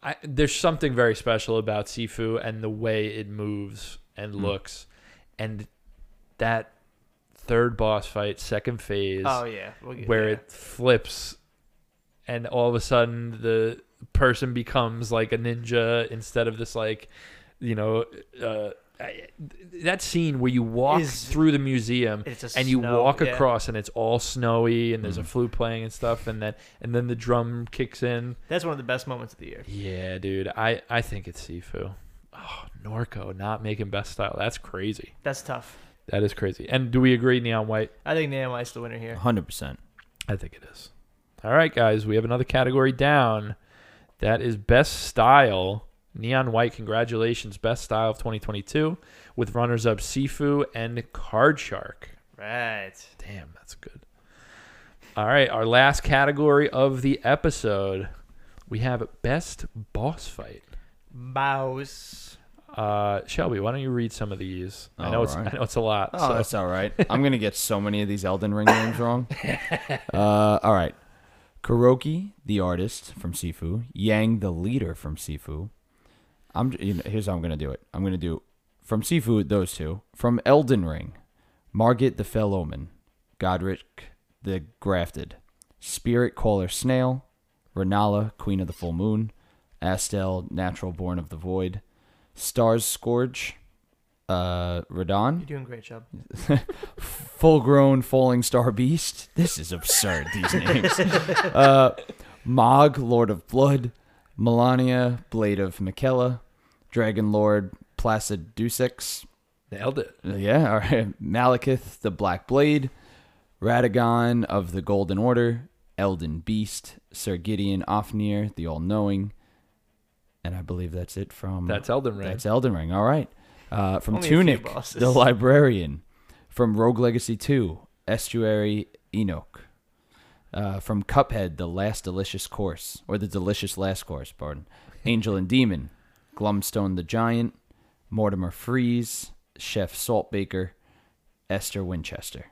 I there's something very special about Sifu and the way it moves and Hmm. looks, and that third boss fight, second phase. Oh yeah. We'll get- where yeah. it flips and all of a sudden the person becomes like a ninja instead of this like you know uh, I- that scene where you walk Is- through the museum It's a and you snow- walk yeah. across and it's all snowy and there's a Mhm. flute playing and stuff and then and then the drum kicks in That's one of the best moments of the year. yeah dude i i think it's sifu oh norco not making best style that's crazy That's tough. That is crazy and do we agree neon white I think Neon White's the winner here. Hundred percent. I think it is. All right, guys, we have another category down. That is best style. Neon White, congratulations, best style of 2022, with runners up Sifu and Card Shark. Right. Damn, that's good. All right, our last category of the episode, we have best boss fight. Mouse. Uh, Shelby, why don't you read some of these? I know it's. I know it's a lot. Oh, so- that's all right. I'm gonna get so many of these Elden Ring names wrong. Uh, all right. Kuroki, the artist from Sifu. Yang, the leader from Sifu. I'm. You know, here's how I'm gonna do it. I'm gonna do from Sifu those two. From Elden Ring, Margit the Fell Omen, Godrick the Grafted, Spirit Caller Snail, Rennala, Queen of the Full Moon, Astel, Natural Born of the Void, Starscourge, uh, Radahn, You're doing a great job. full grown falling star beast. This is absurd, these names. uh, Mohg, Lord of Blood, Malenia, Blade of Miquella, Dragon Lord, Placidusax, Nailed it. Yeah, all right. Maliketh, the Black Blade, Radagon of the Golden Order, Elden Beast, Sir Gideon Ofnir, the All Knowing, and I believe that's it from That's Elden Ring. That's Elden Ring. All right. Uh, from Only Tunic, the Librarian, from Rogue Legacy 2, Estuary Enoch, uh, from Cuphead, the Last Delicious Course, or the Delicious Last Course, pardon. Angel and Demon, Glumstone the Giant, Mortimer Freeze, Chef Saltbaker, Esther Winchester,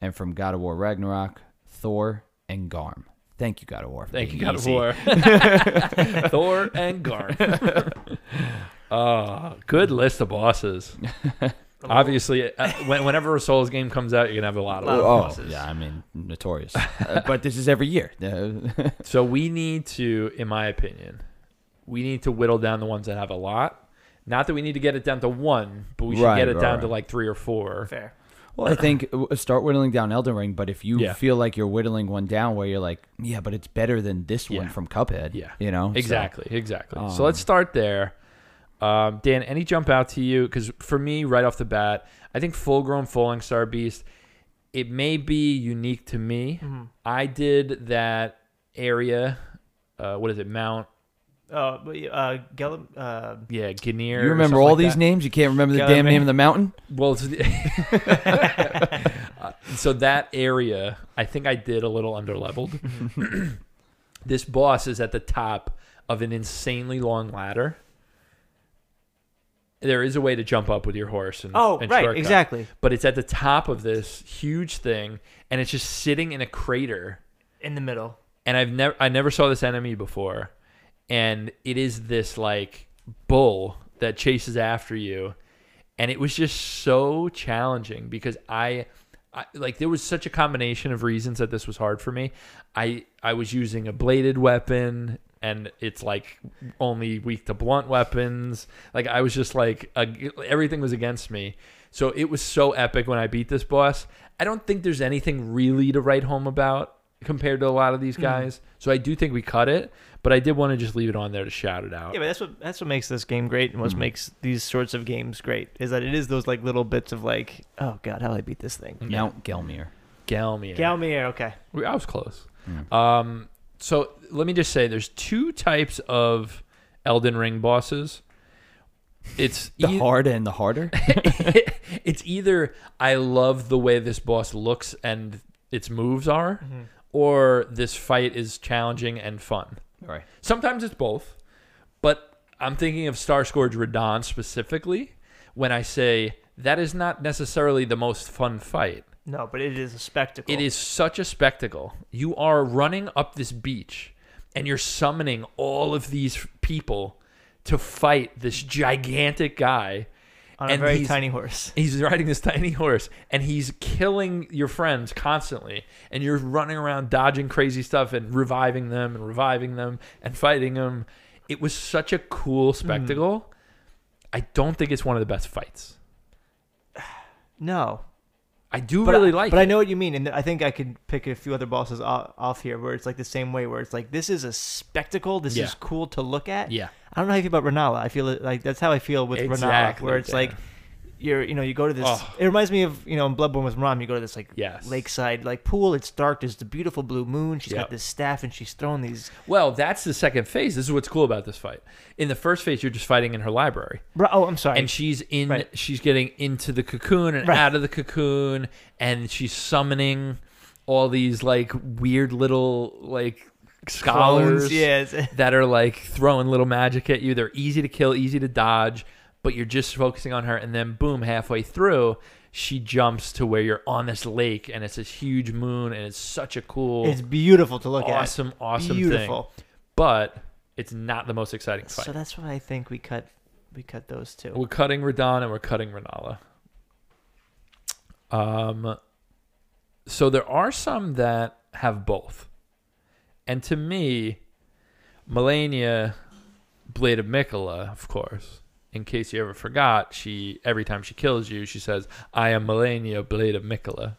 and from God of War Ragnarok, Thor and Garm. Thank you, God of War. Thank you, being God of. War. Thor and Garth. Oh, good list of bosses. Obviously, uh, when, whenever a Souls game comes out, you're gonna have a lot of Lot them. of Oh, bosses. yeah, I mean, notorious. Uh, but this is every year. So we need to, in my opinion, we need to whittle down the ones that have a lot. Not that we need to get it down to one, but we should Right, get it right, down to like three or four. Fair. Well, I think start whittling down Elden Ring, but if you Yeah. feel like you're whittling one down where you're like, yeah, but it's better than this one from Cuphead. Yeah. You know? So- Exactly, exactly. so um, let's start there. Um, Dan, any jump out to you? Because for me, right off the bat, I think full grown Falling Star Beast, it may be unique to me. Mhm. I did that area. Uh, what is it? Mount. Oh, but uh, Gellum, uh, Yeah, Guineer. you remember all like these that. names? You can't remember the Yeah, damn name of the mountain? Well, it's, Uh, so that area, I think I did a little underleveled. this boss is at the top of an insanely long ladder. There is a way to jump up with your horse and oh, and right, shortcut, exactly. But it's at the top of this huge thing, and it's just sitting in a crater. In the middle. And I've never, I never saw this enemy before, and it is this like bull that chases after you, and it was just so challenging because I, I like there was such a combination of reasons that this was hard for me. I I was using a bladed weapon and it's like only weak to blunt weapons. Like I was just like everything was against me. So it was so epic when I beat this boss. I don't think there's anything really to write home about compared to a lot of these guys. So I do think we cut it, but I did want to just leave it on there to shout it out. Yeah, but that's what that's what makes this game great, and what Mhm. makes these sorts of games great is that it is those like little bits of like, oh god, how do I beat this thing? Yeah. Mount Gelmir. Gelmir. Galmier, okay. We- I was close. Mm. Um, so let me just say, there's two types of Elden Ring bosses. It's The e- hard and the harder? it's either I love the way this boss looks and its moves are, Mhm. Or this fight is challenging and fun. right. Sometimes it's both, but I'm thinking of Starscourge Radahn specifically when I say that is not necessarily the most fun fight. No, but it is a spectacle. It is such a spectacle. You are running up this beach and you're summoning all of these people to fight this gigantic guy. On a very tiny horse. He's riding this tiny horse and he's killing your friends constantly. And you're running around dodging crazy stuff and reviving them and reviving them and fighting them. It was such a cool hmm. spectacle. I don't think it's one of the best fights. No, I do but really I, like But it. I know what you mean, and I think I could pick a few other bosses off, off here where it's like the same way, where it's like this is a spectacle. This Yeah. is cool to look at. yeah. I don't know how you feel about Rennala. I feel like that's how I feel with Rennala, where it's Dan. like you're, you know, you go to this. Oh. It reminds me of you know in Bloodborne with Rom. You go to this like Yes. lakeside like pool. It's dark. There's the beautiful blue moon. She's Yep. got this staff and she's throwing these. Well, that's the second phase. This is what's cool about this fight. In the first phase, you're just fighting in her library, Bro, oh, I'm sorry. and she's in. Right. She's getting into the cocoon and Right. out of the cocoon, and she's summoning all these like weird little like scholars Clones, it's- that are like throwing little magic at you. They're easy to kill, easy to dodge, but you're just focusing on her, and then boom, halfway through. She jumps to where you're on this lake, and it's this huge moon, and it's such a cool, It's beautiful to look awesome, at. awesome awesome thing beautiful. but it's not the most exciting fight. So that's why I think we cut we cut those two. we're cutting Radahn and we're cutting Rennala. Um, so there are some that have both, and to me, Malenia, Blade of Miquella, of course. In case you ever forgot, she every time she kills you, she says, "I am Malenia, Blade of Miquella."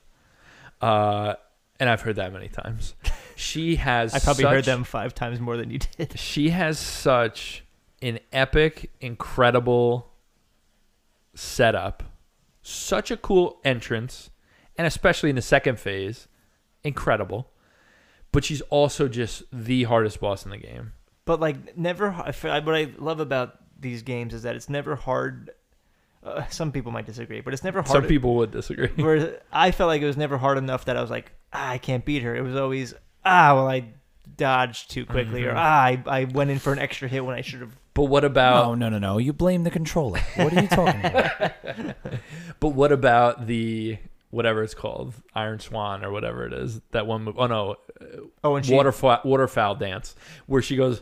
Uh, and I've heard that many times. She has. I probably heard them five times more than you did. she has such an epic, incredible setup such a cool entrance, and especially in the second phase, incredible. But she's also just the hardest boss in the game. But like never. What I love about these games is that it's never hard. Uh, some people might disagree, but it's never hard. Some people would disagree. Where I felt like it was never hard enough that I was like, ah, I can't beat her. It was always ah, well, I dodged too quickly, or Mhm. ah, I, I went in for an extra hit when I should have. But what about no, no, no, no. You blame the controller. What are you talking about? But what about the whatever it's called, Iron Swan or whatever it is? That one move. Oh no, Oh, and she waterfowl waterfowl dance where she goes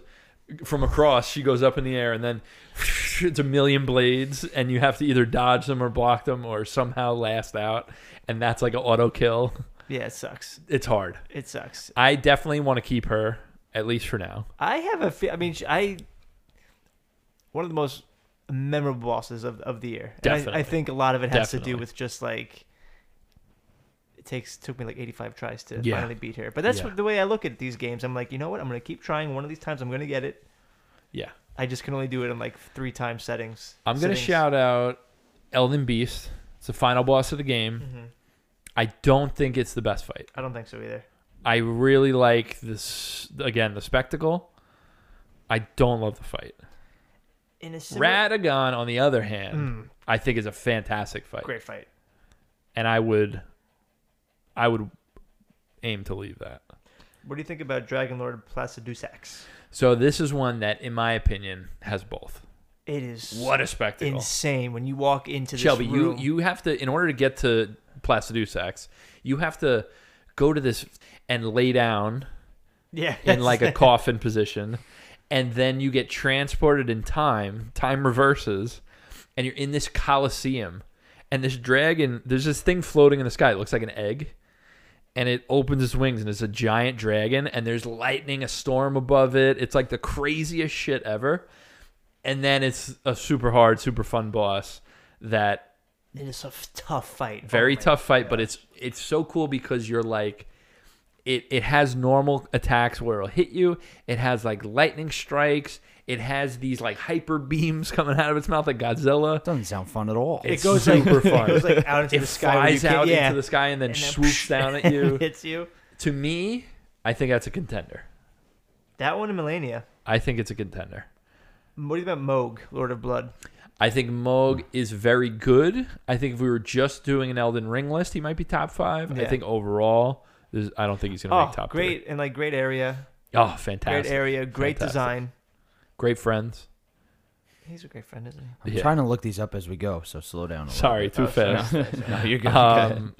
from across. She goes up in the air and then it's a million blades, and you have to either dodge them or block them or somehow last out, and that's like an auto kill. Yeah, it sucks. It's hard. It sucks. I definitely want to keep her at least for now. I have a. fe- I mean, I. One of the most memorable bosses of, of the year. And I, I think a lot of it has to do with just like. It takes took me like 85 tries to Yeah. finally beat her. But that's Yeah. the way I look at these games. I'm like, you know what? I'm gonna keep trying. One of these times, I'm gonna get it. Yeah. I just can only do it in like three time settings. I'm gonna shout out Elden Beast. It's the final boss of the game. Mhm. I don't think it's the best fight. I don't think so either. I really like this again the spectacle. I don't love the fight. In a similar, Radagon, on the other hand, Mm, I think is a fantastic fight, great fight. and I would, I would aim to leave that. What do you think about Dragon Lord Placidusax? So this is one that, in my opinion, has both. It is What a spectacle! insane when you walk into this Shelby, room. you you have to in order to get to Placidusax, you have to go to this and lay down yeah, in like a coffin position, and then you get transported in time. Time reverses, and you're in this coliseum, and this dragon. There's this thing floating in the sky. It looks like an egg, and it opens its wings, and it's a giant dragon. And there's lightning, a storm above it. It's like the craziest shit ever. And then it's a super hard, super fun boss that It is a tough fight. Oh very Oh tough fight, but it's it's so cool because you're like it it has normal attacks where it'll hit you. It has like lightning strikes. It has these like hyper beams coming out of its mouth like Godzilla. Doesn't sound fun at all. It's it goes super like, fun. It goes like out into It the sky. where flies can't- out yeah. into the sky and then And then swoops down at you. hits you. to me, I think that's a contender. That one in Malenia. I think it's a contender. What do you think about Mohg, Lord of Blood? I think Mohg is very good. I think if we were just doing an Elden Ring list, he might be top five. I think overall, I don't think he's going to Oh, make top great and like great area, three. Oh, great fantastic. area, great Fantastic. design. Great friends. He's a great friend, isn't he? I'm Yeah. trying to look these up as we go, so slow down. A little Sorry, bit. too Oh, sorry. fast. No, you're good. Um,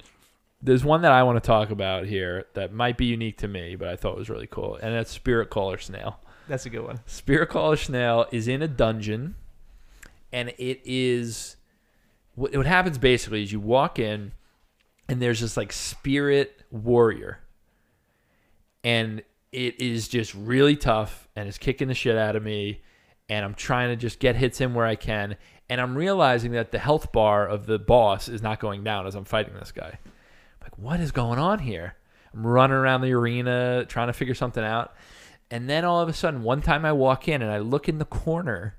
there's one that I want to talk about here that might be unique to me, but I thought was really cool, and that's Spirit Caller Snail. That's a good one. Spirit Caller Snail is in a dungeon, and it is what, what happens basically is you walk in, and there's this like spirit warrior, and it is just really tough, and it's kicking the shit out of me, and I'm trying to just get hits in where I can, and I'm realizing that the health bar of the boss is not going down as I'm fighting this guy. like, what is going on here? I'm running around the arena trying to figure something out. And then all of a sudden, one time I walk in and I look in the corner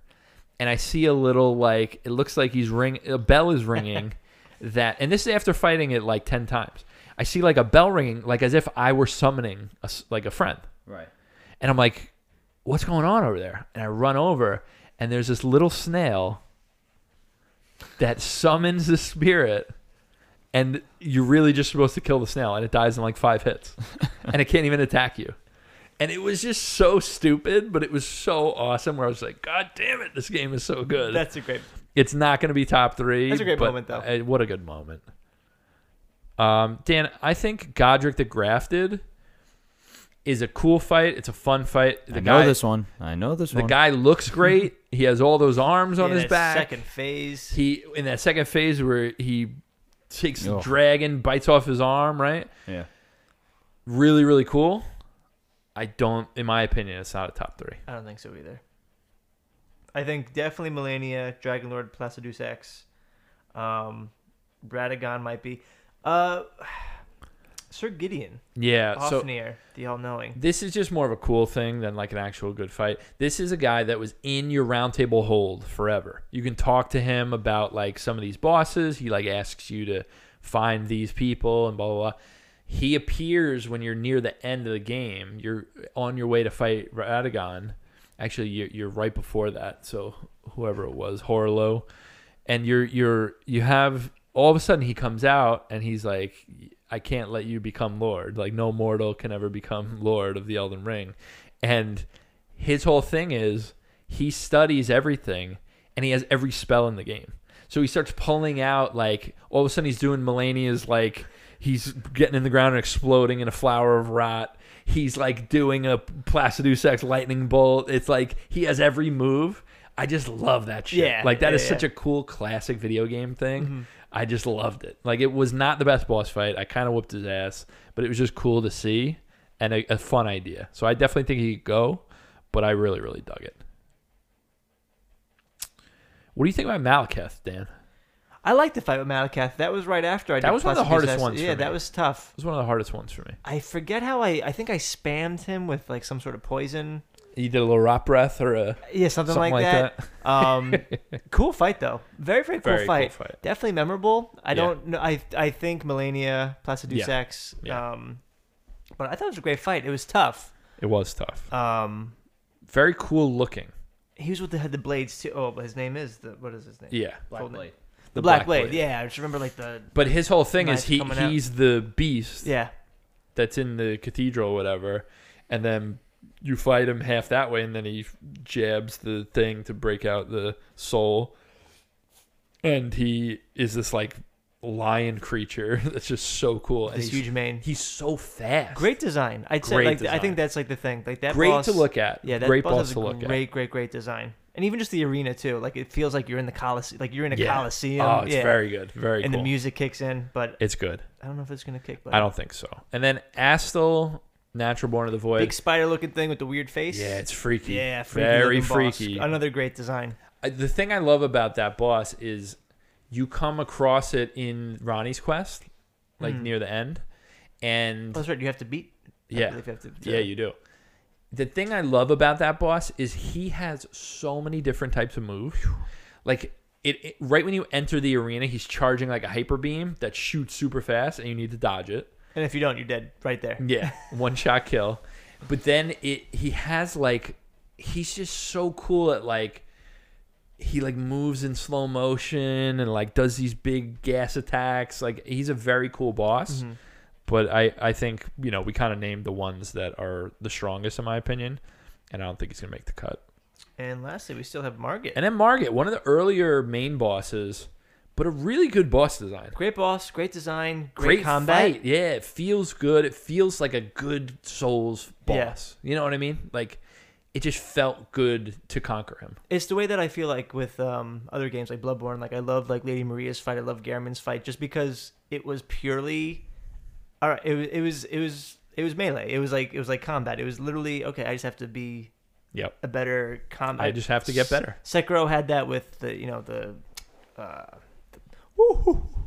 and I see a little like it looks like he's ring a bell is ringing that and this is after fighting it like 10 times. I see like a bell ringing like as if I were summoning a like a friend. right. And I'm like, what's going on over there? And I run over, and there's this little snail that summons the spirit. And you're really just supposed to kill the snail, and it dies in like five hits. and it can't even attack you. And it was just so stupid, but it was so awesome where I was like, God damn it, this game is so good. That's a great. It's not going to be top three. That's a great but, moment, though. uh, what a good moment. Um, Dan, I think Godrick the Grafted is a cool fight. It's a fun fight. The I know guy, this one. I know this The one. guy looks great. he has all those arms on in his back. Second phase. He in that second phase where he takes the Ugh. dragon, bites off his arm. Right, yeah. really, really cool. I don't, in my opinion, it's not a top three. I don't think so either. I think definitely Malenia, Dragon Lord, Placidusax, um, Radagon might be. Uh, Sir Gideon, Yeah. So Ofnir, the all-knowing. this is just more of a cool thing than like an actual good fight. This is a guy that was in your roundtable hold forever. You can talk to him about like some of these bosses. He like asks you to find these people and blah blah blah. He appears when you're near the end of the game. You're on your way to fight Radagon. Actually, you're, you're right before that. So whoever it was, Horlo, and you're you're you have all of a sudden he comes out and he's like, I can't let you become Lord. Like no mortal can ever become Lord of the Elden Ring. And his whole thing is he studies everything and he has every spell in the game. So he starts pulling out like all of a sudden he's doing Malenia's like he's getting in the ground and exploding in a flower of rot. He's like doing a Placidus lightning bolt. It's like he has every move. I just love that shit. Yeah, like that yeah, is yeah. such a cool classic video game thing. Mhm. I just loved it. Like it was not the best boss fight. I kind of whooped his ass, but it was just cool to see and a, a fun idea. So I definitely think he could go, but I really, really dug it. What do you think about Maliketh, Dan? I like the fight with Maliketh. That was right after I. That was one of the hardest ones for Yeah, that was tough. It was one of the hardest ones for me. I forget how I. I think I spammed him with like some sort of poison. You did a little rap breath or a Yeah, something, something, like, that. Um, cool fight though. Very very cool Very fight. cool fight. Definitely memorable. I Yeah. don't know. I I think Malenia Placidus Yeah. X. Yeah. Um, but I thought it was a great fight. It was tough. It was tough. Um, Very cool looking. he was with the had the blades too. Oh, but his name is the what is his name? Yeah. Black Full name. Blade. The, The Black, Black Blade. Blade. Yeah, I just remember like the But his whole thing is he coming out. he's the beast yeah. that's in the cathedral or whatever, and then you fight him half that way, and then he jabs the thing to break out the soul, and he is this like lion creature that's just so cool, and This he's, huge mane. he's so fast. Great design. I'd say Great like I think that's like the thing. Like that great boss, to look at. Yeah, that great boss, boss to look at. great, great, great design. And even just the arena too. Like it feels like you're in the Colosseum. Like you're in a Yeah. Coliseum. Oh, it's yeah. very good. Very and cool. the music kicks in, but it's good. I don't know if it's gonna kick. But I don't think so. And then Astel, Natural Born of the Void. Big spider-looking thing with the weird face. yeah, it's freaky. yeah, freaky very looking boss. freaky. Another great design. I- the thing I love about that boss is you come across it in Ranni's quest, like Hmm. near the end, and Oh, that's right. You have to beat. Yeah, you have to, yeah, you do. The thing I love about that boss is he has so many different types of moves. Like it, it right when you enter the arena, he's charging like a hyper beam that shoots super fast, and you need to dodge it. And if you don't, you're dead right there. Yeah, one shot kill. But then it he has like he's just so cool at like he like moves in slow motion and like does these big gas attacks. Like he's a very cool boss. Mhm. But I I think you know we kind of named the ones that are the strongest in my opinion, and I don't think he's gonna make the cut. And lastly, we still have Margit. And then Margit, one of the earlier main bosses, but a really good boss design. great boss, great design, great, Great combat. fight. Yeah, it feels good. It feels like a good Souls boss. Yeah. You know what I mean? Like it just felt good to conquer him. It's the way that I feel like with um, other games like Bloodborne. Like I love like Lady Maria's fight. I love Gehrman's fight just because it was purely, all right. It was it was it was it was melee. It was like it was like combat. It was literally okay. I just have to be Yep. a better combat. I just have to get better. Sekiro had that with the you know the, uh, the who,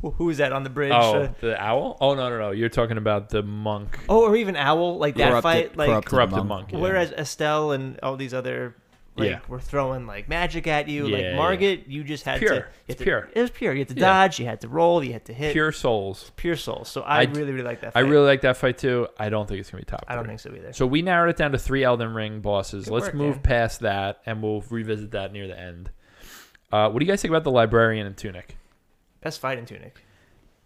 who, who was that on the bridge? Oh, Uh, the owl? Oh no, no, no. You're talking about the monk. oh, or even Owl like that Corrupted- fight. Like corrupted Corrupted monk. monk. yeah. Whereas Astel and all these other like Yeah. were throwing like magic at you. Yeah, like yeah. You just had pure. to you It's had to- pure. It was pure. You had to Yeah. dodge, you had to roll, you had to hit. Pure souls. Pure souls. So I, I- really, really like that I fight. really like that fight too. I don't think it's gonna be top. I don't three. think so either. So we narrowed it down to three Elden Ring bosses. Good Let's work, move Dan. past that, and we'll revisit that near the end. Uh, what do you guys think about the librarian in Tunic? Best fight in Tunic.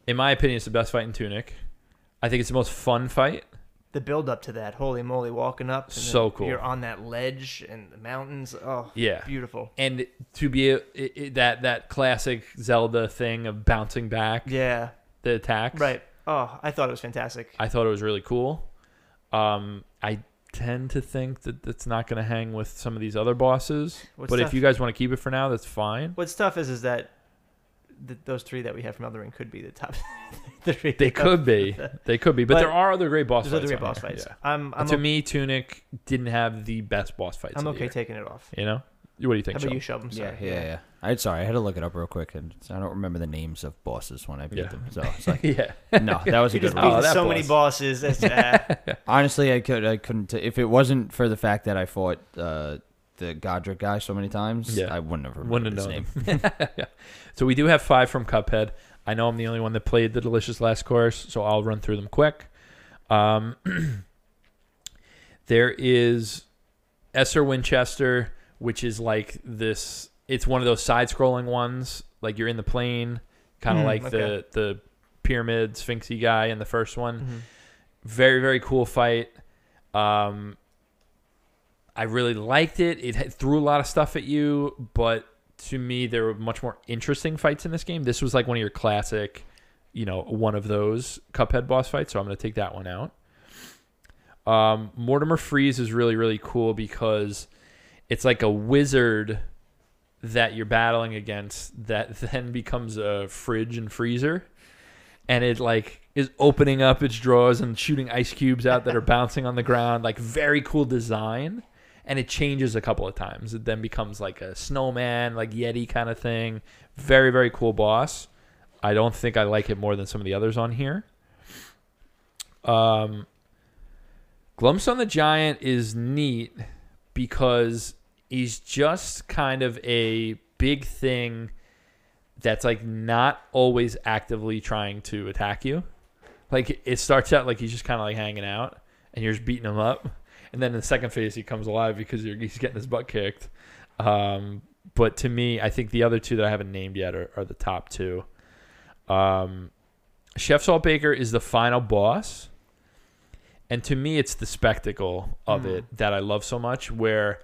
In my opinion, it's the best fight in Tunic. I think it's the most fun fight. The build up to that, holy moly, walking up. and So cool. You're on that ledge and the mountains. Oh, Yeah, beautiful. and to be a, i i that that classic Zelda thing of bouncing back Yeah, the attacks. right. Oh, I thought it was fantastic. I thought it was really cool. Um, I tend to think that that's not going to hang with some of these other bosses. What's but tough- if you guys want to keep it for now, that's fine. What's tough is is that th- those three that we have from Elden Ring could be the top. three They could be. They could be. But, But there are other great boss There's fights. other great boss here. fights. Yeah. I'm I'm, to o- me, Tunic didn't have the best boss fights. I'm of the okay year, taking it off. You know, What do you think? How about Sean? you, Shelby? I'm Yeah, sorry. yeah, yeah. I sorry, I had to look it up real quick, and I don't remember the names of bosses when I beat Yeah. them. So it's like, yeah. no, that was a good just one. Oh, beat that so many bosses. That's, uh, Honestly, I could, I couldn't. T- if it wasn't for the fact that I fought uh, the Godric guy so many times, Yeah. I wouldn't have Wouldn't remembered have his name. yeah. So we do have five from Cuphead. I know I'm the only one that played the delicious last course, so I'll run through them quick. Um, there is Esther Winchester, which is like this. It's one of those side-scrolling ones, like you're in the plane, kind of Hmm, like okay. the the pyramid sphinxy guy in the first one. mhm. Very very cool fight. Um, I really liked it. It threw a lot of stuff at you, but to me, there were much more interesting fights in this game. This was like one of your classic, you know, one of those Cuphead boss fights. So I'm going to take that one out. Um, Mortimer Freeze is really really cool because it's like a wizard that you're battling against that then becomes a fridge and freezer and it like is opening up its drawers and shooting ice cubes out that are bouncing on the ground like very cool design and it changes a couple of times. It then becomes like a snowman like yeti kind of thing. Very very cool boss. I don't think i like it more than some of the others on here. Um glumstone the giant is neat because he's just kind of a big thing that's like not always actively trying to attack you. Like it starts out like he's just kind of like hanging out and you're just beating him up, and then in the second phase he comes alive because you're, he's getting his butt kicked. Um, but to me, I think the other two that I haven't named yet are, are the top two. Um, Chef Saltbaker is the final boss, and to me, it's the spectacle of Hmm. it that I love so much. Where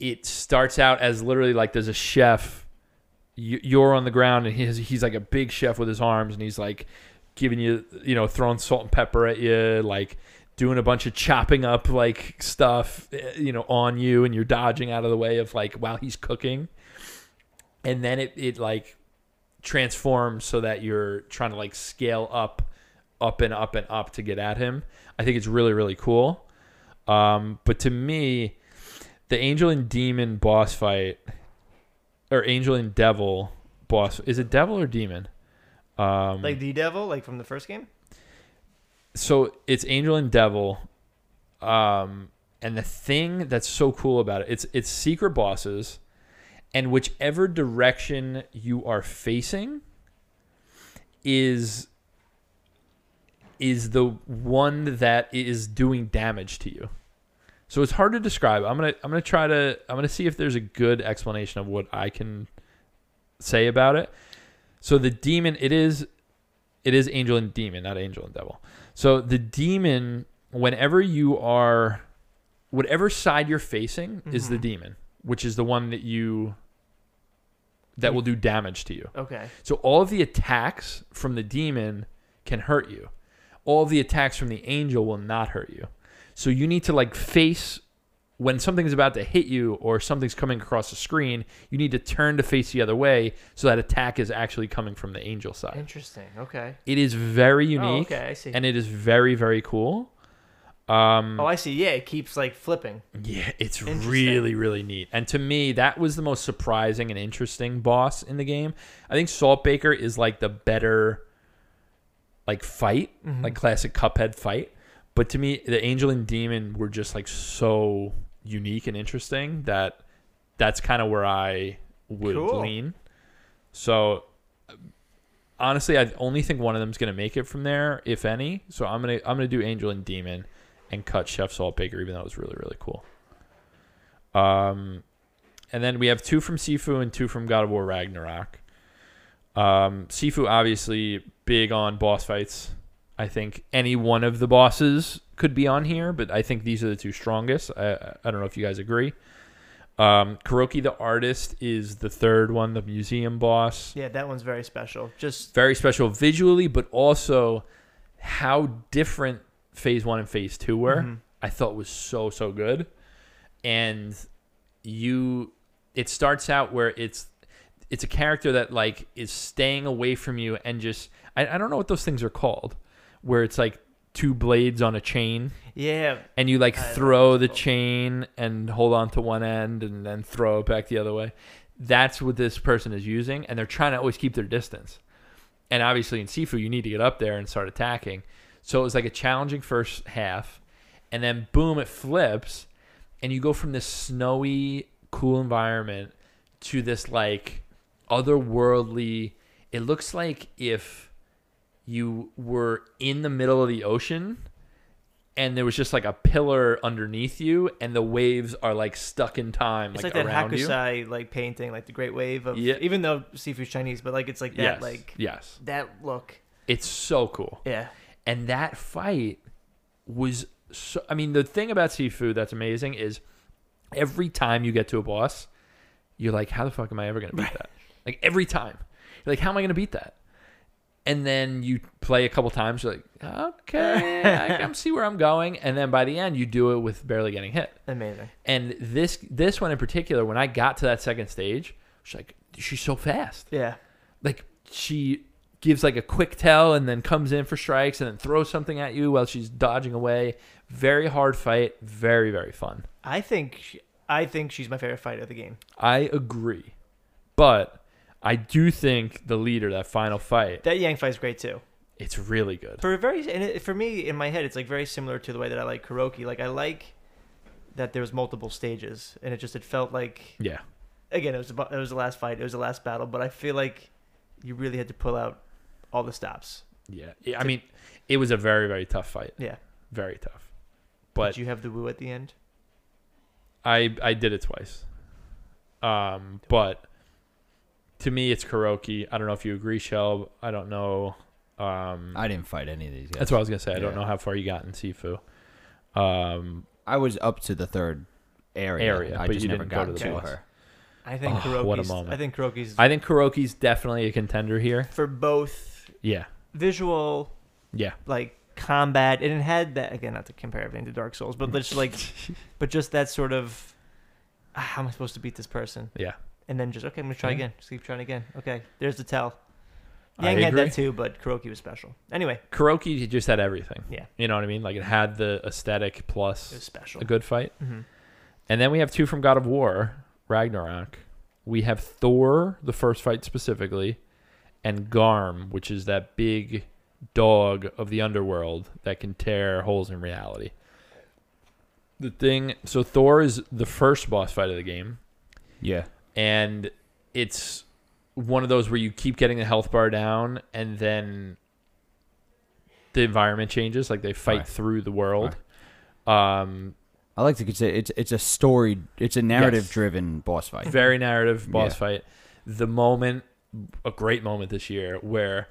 it starts out as literally like there's a chef you- you're on the ground and he's he's like a big chef with his arms and he's like giving you you know throwing salt and pepper at you like doing a bunch of chopping up like stuff eh, you know on you and you're dodging out of the way of like while he's cooking. And then it it like transforms so that you're trying to like scale up up and up and up to get at him. I think it's really really cool. Um but to me the angel and demon boss fight or angel and devil boss is it devil or demon? Um like the devil, like from the first game. So it's angel and devil um and the thing that's so cool about it it's it's secret bosses and whichever direction you are facing is is the one that is doing damage to you. So it's hard to describe. I'm gonna i'm gonna try to i'm gonna see if there's a good explanation of what i can say about it. So the demon it is it is angel and demon not angel and devil so the demon whenever you are whatever side you're facing is the Mhm. demon which is the one that you that will do damage to you Okay. so all of the attacks from the demon can hurt you. All of the attacks from the angel will not hurt you. So you need to like face when something's about to hit you or something's coming across the screen, you need to turn to face the other way so that attack is actually coming from the angel side. Interesting. Okay. It is very unique. Oh, unique okay, I see. and it is very very cool. Um oh, I see. Yeah, it keeps like flipping. yeah, it's really, really neat. And to me, that was the most surprising and interesting boss in the game. I think Saltbaker is like the better like fight, Mhm. like classic Cuphead fight. But to me, the Angel and Demon were just like so unique and interesting that that's kind of where I would Cool. lean. So honestly, I only think one of them's gonna make it from there, if any. So I'm gonna I'm gonna do Angel and Demon and cut Chef Salt Baker, even though it was really really cool. Um, and then we have two from Sifu and two from God of War Ragnarok. Um, Sifu obviously big on boss fights. I think any one of the bosses could be on here, but I think these are the two strongest. I, I don't know if you guys agree. Um, Kuroki the artist is the third one, the museum boss Yeah, that one's very special. Just very special visually, but also how different phase one and phase two were. Mhm. I thought was so so good, and you, it starts out where it's it's a character that like is staying away from you and just I, I don't know what those things are called, where it's like two blades on a chain Yeah, and you like I throw the chain and hold on to one end and then throw it back the other way. That's what this person is using, and they're trying to always keep their distance. And obviously, in Sifu, you need to get up there and start attacking. So it was like a challenging first half, and then boom, it flips, and you go from this snowy, cool environment to this like otherworldly. It looks like if you were in the middle of the ocean and there was just like a pillar underneath you and the waves are like stuck in time it's like, like, that around you. Hokusai like painting, like the Great Wave of. Yeah. Even though Sifu's Chinese, but like it's like that, yes. like yes. that look. it's so cool. Yeah, and that fight was so i mean the thing about Sifu that's amazing is every time you get to a boss you're like how the fuck am i ever going to beat that? Like every time. You're like how am i going to beat that and then you play a couple times you're like okay i can see where i'm going and then by the end you do it with barely getting hit amazing. and this this one in particular when i got to that second stage she's like she's so fast Yeah, like she gives like a quick tell and then comes in for strikes and then throws something at you while she's dodging away. Very hard fight, very very fun. I think she, I think she's my favorite fight of the game. I agree. But I do think the leader that final fight, That Yang fight's great too. it's really good. For a very and it, for me in my head, it's like very similar to the way that I like Kuroki. Like I like that there was multiple stages, and it just it felt like Yeah. again it was about, it was the last fight, it was the last battle, but I feel like you really had to pull out all the stops. Yeah. Yeah, I mean, it was a very very tough fight. Yeah, Very tough. but But you have the woo at the end. I I did it twice. Um, but to me, it's Kuroki. I don't know if you agree, Shell. I don't know. Um, I didn't fight any of these guys. that's what I was gonna say. I don't Yeah. know how far you got in Sifu. Um, I was up to the third area. Area, I but just you never didn't go got to the to boss. her. I think Oh, Kuroki's. what a moment. I think Kuroki's I think Kuroki's definitely a contender here. for both Yeah, visual yeah, like combat and it had that again not to compare everything to dark souls but just like but just that sort of ah, how am i supposed to beat this person yeah. And then just okay i'm gonna try Yeah. again just keep trying again okay there's the tell I yang had that too but kuroki was special anyway Kuroki just had everything. yeah You know what I mean? Like it had the aesthetic it plus was special a good fight. hmm And then we have two from God of War, Ragnarok. We have Thor, the first fight specifically, and Garm, which is that big dog of the underworld that can tear holes in reality. The thing, so Thor is the first boss fight of the game, Yeah. And it's one of those where you keep getting the health bar down, and then the environment changes, like they fight Right. through the world. Um, I like to consider it's it's a story. It's a narrative driven boss fight. very narrative boss Yeah. fight. The moment, a great moment this year where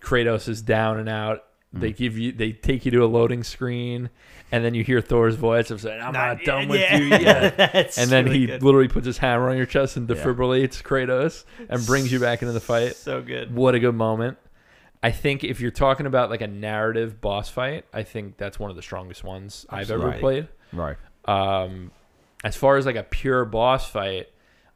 Kratos is down and out. They Mm. give you, they take you to a loading screen, and then you hear Thor's voice of saying, "I'm not, done with you yet." That's and then really he good. literally puts his hammer on your chest and Yeah. defibrillates Kratos and brings you back into the fight. so good What a good moment. I think if you're talking about like a narrative boss fight, I think that's one of the strongest ones I've ever Absolutely. played. Right. Um, as far as like a pure boss fight,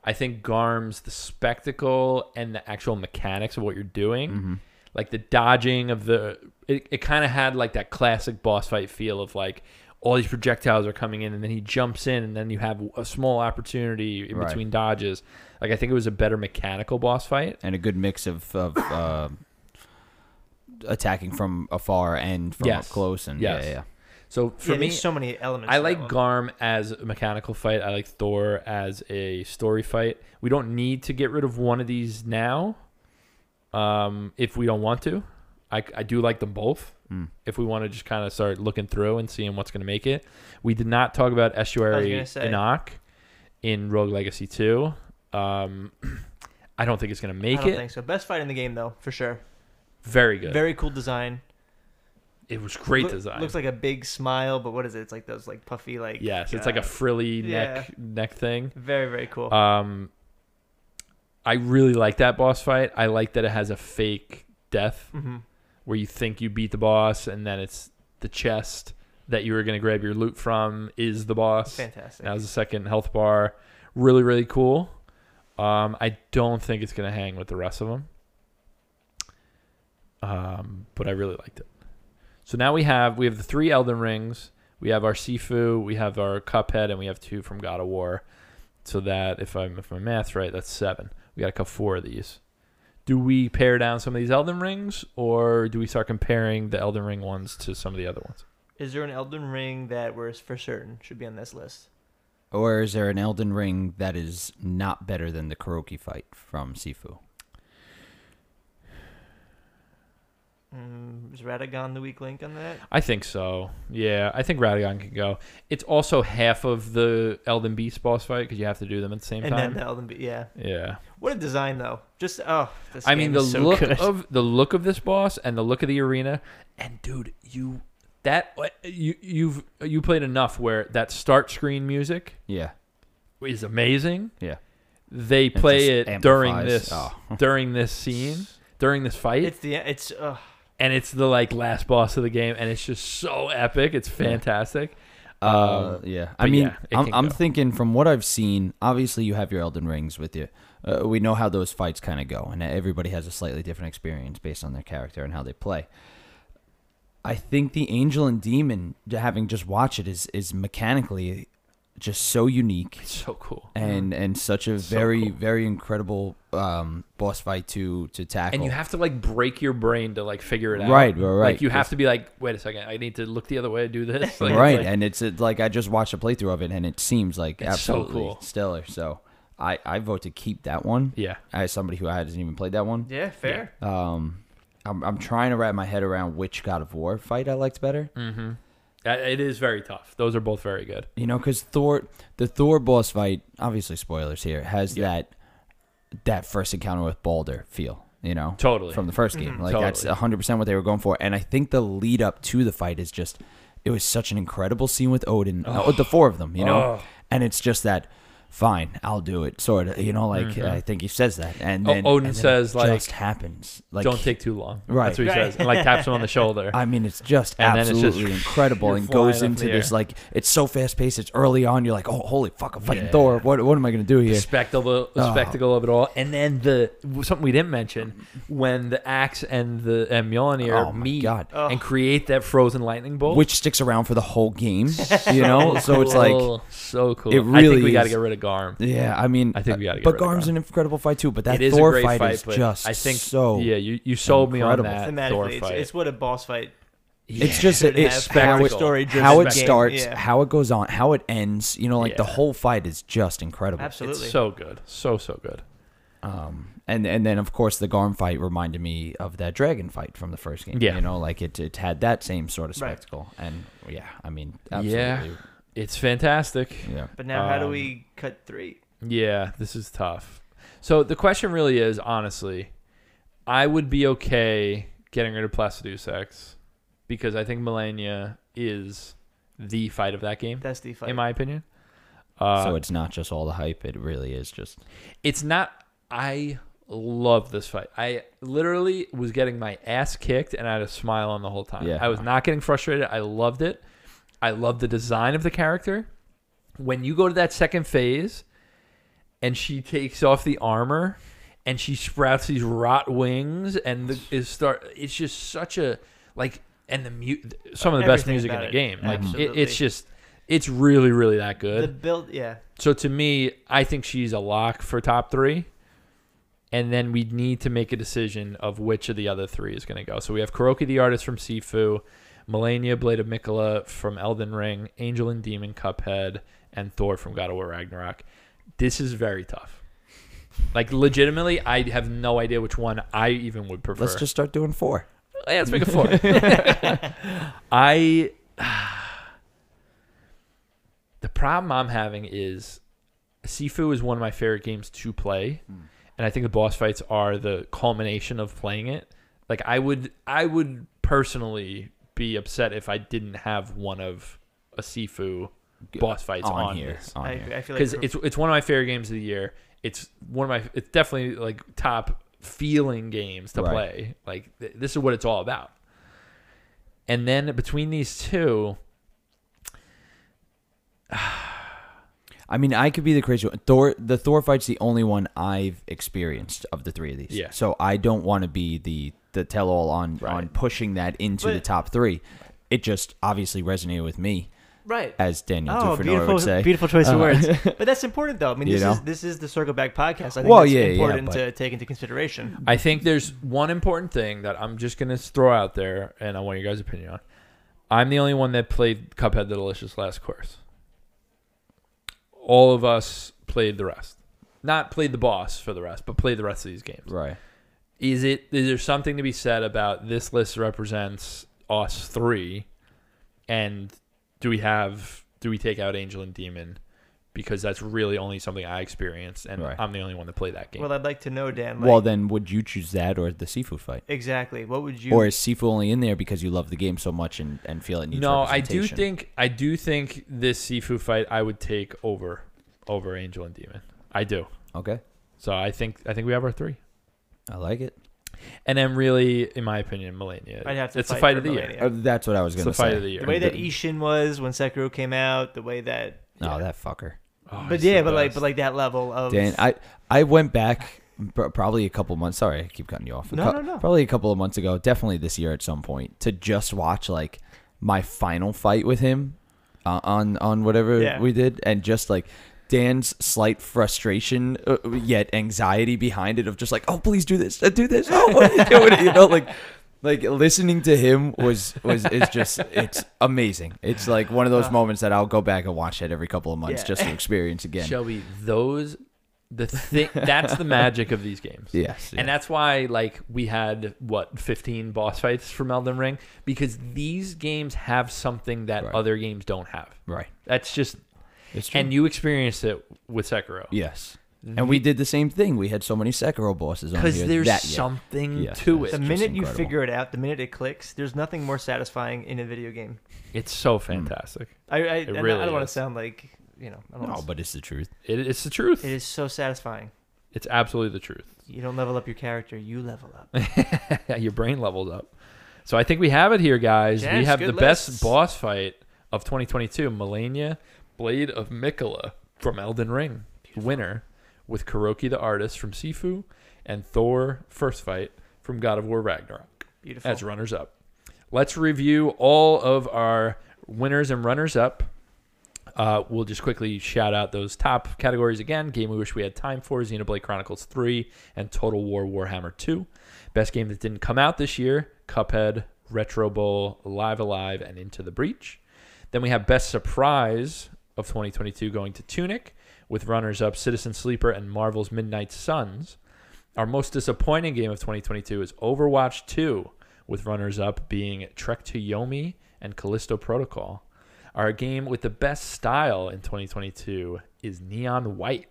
I think Garm's the spectacle and the actual mechanics of what you're doing, hmm like the dodging of the. It, it kind of had like that classic boss fight feel of like all these projectiles are coming in, and then he jumps in, and then you have a small opportunity in Right. between dodges. Like I think it was a better mechanical boss fight. And a good mix of of uh, attacking from afar and from Yes. up close. And Yes. yeah, yeah. So for yeah, me, so many elements I like one. Garm as a mechanical fight. I like Thor as a story fight. We don't need to get rid of one of these now. Um, if we don't want to, I, I do like them both. Mm. If we want to just kind of start looking through and seeing what's going to make it, we did not talk about Estuary gonna. Enoch in Rogue Legacy Two. Um, I don't think it's going to make it. I don't it. think so. Best fight in the game though, for sure. Very good. Very cool design. it was great Look- design. Looks like a big smile, but what is it? It's like those like puffy like. yes, it's like a uh, frilly neck neck thing. very very cool. Um, I really like that boss fight. I like that it has a fake death hmm where you think you beat the boss, and then it's the chest that you were gonna grab your loot from is the boss. Fantastic. That was the second health bar. Really, really cool. Um, I don't think it's gonna hang with the rest of them. Um, but I really liked it. So now we have we have the three Elden Rings. We have our Sifu, we have our Cuphead, and we have two from God of War. So that if I'm if my math's right, that's seven. We got to cut four of these. Do we pare down some of these Elden Rings, or do we start comparing the Elden Ring ones to some of the other ones? Is there an Elden Ring that we're for certain should be on this list? Or is there an Elden Ring that is not better than the Kuroki fight from Sifu? Mm, is Radagon the weak link on that? I think so. Yeah, I think Radagon can go. It's also half of the Elden Beast boss fight because you have to do them at the same and time. And then the Elden Be- yeah. yeah. What a design though. Just oh, this I mean the is so look good. of the look of this boss and the look of the arena, and dude, you that you you've you played enough where that start screen music Yeah. is amazing. Yeah. They It play just it during this oh. during this scene during this fight, it's the it's uh, and it's the like last boss of the game, and it's just so epic. It's fantastic. Uh, Um, yeah. I mean, yeah, I'm, I'm thinking from what I've seen, obviously you have your Elden Rings with you. Uh, we know how those fights kind of go, and everybody has a slightly different experience based on their character and how they play. I think the Angel and Demon, having just watched it, is is mechanically just so unique It's so cool. and and such a So very cool. very incredible um, boss fight to to tackle. And you have to like break your brain to like figure it out. Right, right, right. Like you have to be like, wait a second, I need to look the other way to do this. Like, it's right, like- and it's, it's like I just watched a playthrough of it, and it seems like It's so absolutely cool. stellar. So I I vote to keep that one. yeah. as somebody who hasn't even played that one. yeah, fair. Um, I'm I'm trying to wrap my head around which God of War fight I liked better. Mm-hmm. It is very tough. Those are both very good. You know, because Thor, the Thor boss fight, obviously spoilers here, has Yeah. that that first encounter with Baldur feel. You know, Totally. from the first game, Mhm. like that's 100 percent what they were going for. And I think the lead up to the fight is just, it was such an incredible scene with Odin, uh, with the four of them. You know, Oh. and it's just that. Fine, I'll do it. Sort of, you know, like Mhm. I think he says that, and then Odin and then says, it like, just happens. Like Don't take too long. Right. That's what he Right. says. And like taps him on the shoulder. I mean, it's just And then it's just- absolutely incredible and goes into this air. like it's so fast paced. It's early on. You're like, oh, holy fuck, I'm fighting Yeah. Thor. What what am I gonna do the here? spectacle, the Oh. spectacle of it all, and then the something we didn't mention when the axe and the and Mjolnir Oh meet God. Oh. and create that frozen lightning bolt, Which sticks around for the whole game, you know. so it's like, so cool. it I think really we got to get rid of Garm. yeah, I mean, I think we gotta get But rid of Garm's Garm. an incredible fight too. But that it is Thor a great fight, fight, is but just I think so. yeah, you you sold me on incredible. that Thor Thematically, it's, fight. it's what a boss fight. It's just should it, have. it's How how it it, story how it game. starts, Yeah. how it goes on, how it ends. You know, like the Yeah. whole fight is just incredible. Absolutely. It's so good, so so good. Um, and and then of course the Garm fight reminded me of that dragon fight from the first game. Yeah. you know, like it it had that same sort of Right. spectacle. And yeah, I mean, Yeah. absolutely, It's fantastic. yeah. But now, how do Um, we cut three? Yeah, this is tough. So the question really is, honestly, I would be okay getting rid of Placidusax because I think Malenia is the fight of that game, That's the fight. in my opinion. Uh, so it's not just all the hype; it really is just. it's not. I love this fight. I literally was getting my ass kicked and I had a smile on the whole time. Yeah. I was not getting frustrated. I loved it. I love the design of the character. When you go to that second phase and she takes off the armor and she sprouts these rot wings and the, is start it's just such a like and the mu- some of the best music in about the it. game. Like it, Absolutely. it's just it's really really that good. The build, yeah. So to me, I think she's a lock for top three. And then we need to make a decision of which of the other three is going to go. So we have Kuroki the artist from Sifu, Malenia Blade of Miquella from Elden Ring, Angel and Demon Cuphead, and Thor from God of War Ragnarok. This is very tough. Like legitimately, I have no idea which one I even would prefer. Let's just start doing four. Yeah, let's make a four. I the problem I'm having is Sifu is one of my favorite games to play, hmm. and I think the boss fights are the culmination of playing it. Like I would, I would personally be upset if I didn't have one of a Sifu boss fights on, on, here. this On I, here. I feel like because it's it's one of my favorite games of the year. It's one of my it's definitely like top feeling games to Right. play. Like th- this is what it's all about. And then between these two, I mean, I could be the crazy one. Thor, the Thor fight's the only one I've experienced of the three of these. Yeah. So I don't want to be the the tell all on Right. on pushing that into the top three. It just obviously resonated with me, Right. as Daniel Oh, Dufresnoy beautiful, would say. beautiful choice of Uh, words. But that's important, though. I mean, You this know? is this is the Circle Back podcast. I think Well, that's yeah, yeah, important but- to take into consideration. I think there's one important thing that I'm just gonna throw out there, and I want your guys' opinion on. I'm the only one that played Cuphead: The Delicious Last Course. All of us played the rest, not played the boss for the rest, but played the rest of these games. Right. Is it? Is there something to be said about this list represents us three, and do we have? Do we take out Angel and Demon? Because that's really only something I experienced, and Right. I'm the only one that played that game. Well, I'd like to know, Dan. Like, well, then would you choose that or the Sifu fight? exactly. What would you? Or is Sifu only in there because you love the game so much and, and feel it needs no, I do representation? think I do think this Sifu fight I would take over over Angel and Demon. I do. Okay. So I think I think we have our three. I like it. And then really, in my opinion, Malenia. I'd have to it's the fight fight for of the year. Malenia. Uh, that's what I was It's going the to fight say. of the year. the way that The- Isshin was when Sekiro came out, the way that. Oh, that fucker. Oh, But yeah, but like, but like that level of. Dan, I I went back probably a couple months. Sorry, I keep cutting you off. No, no, no. Probably a couple of months ago, definitely this year at some point, to just watch like my final fight with him uh, on on whatever Yeah. we did, and just like Dan's slight frustration uh, yet anxiety behind it of just like, oh please do this, uh, do this, oh what are you doing? You know, like. Like listening to him was was is just it's amazing. It's like one of those Uh. moments that I'll go back and watch it every couple of months Yeah. just to experience again. Shelby, those the thing that's the magic of these games. Yes, And that's why like we had what 15 boss fights from Elden Ring because these games have something that Right. other games don't have. right. That's just It's true. and you experienced it with Sekiro. Yes. Mm-hmm. And we did the same thing. We had so many Sekiro bosses on because there's that year. something Yes, to yes. it. the just minute you incredible. figure it out, the minute it clicks, there's nothing more satisfying in a video game. It's so mm. fantastic. I, I, and really I don't want is. to sound like you know. I don't No, wanna, but it's the truth. It, it's the truth. it is so satisfying. It's absolutely the truth. You don't level up your character, you level up. Your brain levels up. So I think we have it here, guys. we Yes, have good the best boss fight of 2022, Malenia, Blade of Miquella from Elden Ring, winner, with Kuroki the artist from Sifu, and Thor first fight from God of War Ragnarok Beautiful. as runners up. Let's review all of our winners and runners up. Uh, we'll just quickly shout out those top categories again. Game we wish we had time for: Xenoblade Chronicles 3 and Total War Warhammer 2. Best game that didn't come out this year: Cuphead, Retro Bowl, Live A Live, and Into the Breach. Then we have Best Surprise of 2022 going to Tunic, with runners up Citizen Sleeper and Marvel's Midnight Suns. Our most disappointing game of 2022 is Overwatch 2, with runners up being Trek to Yomi and Callisto Protocol. Our game with the best style in 2022 is Neon White,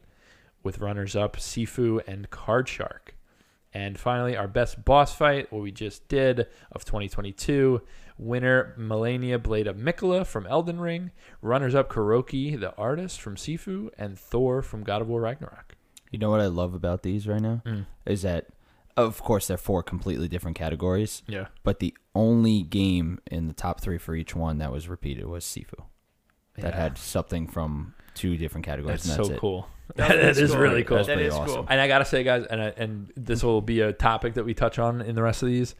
with runners up Sifu and Card Shark. And finally, our best boss fight, what we just did of 2022, winner Malenia Blade of Miquella from Elden Ring, runners up Kuroki the artist from Sifu, and Thor from God of War Ragnarok. You know what I love about these right now Mm. is that, of course, they're four completely different categories, Yeah. but the only game in the top three for each one that was repeated was Sifu. That had something from two different categories. That's and so it. cool. That that is is cool. really cool. That's That pretty awesome. cool. And I gotta say, guys, and I, and this will be a topic that we touch on in the rest of these.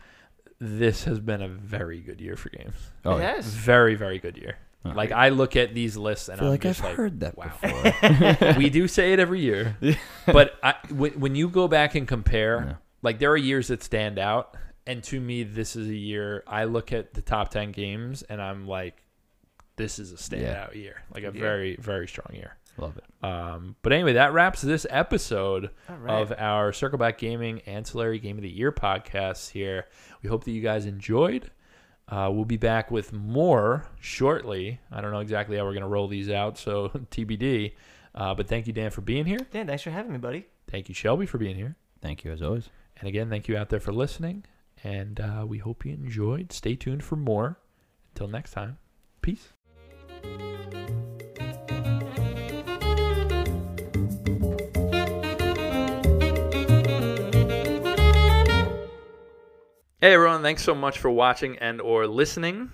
This has been a very good year for games. Oh, it yeah. has. Very, very good year. Oh. Like I look at these lists I and feel I'm like I've like, heard that wow. before. we do say it every year, but I, when, when you go back and compare, Yeah. like there are years that stand out, and to me, this is a year I look at the top ten games and I'm like, this is a standout year, like a Good year. very, very strong year. Love it. Um, but anyway, that wraps this episode All right. of our Circle Back Gaming Ancillary Game of the Year podcast here. We hope that you guys enjoyed. Uh, we'll be back with more shortly. I don't know exactly how we're going to roll these out, so TBD. Uh, but thank you, Dan, for being here. Dan, thanks for having me, buddy. Thank you, Shelby, for being here. Thank you as always. And again, thank you out there for listening. And uh, we hope you enjoyed. Stay tuned for more. Until next time, peace. Hey everyone, thanks so much for watching and or listening.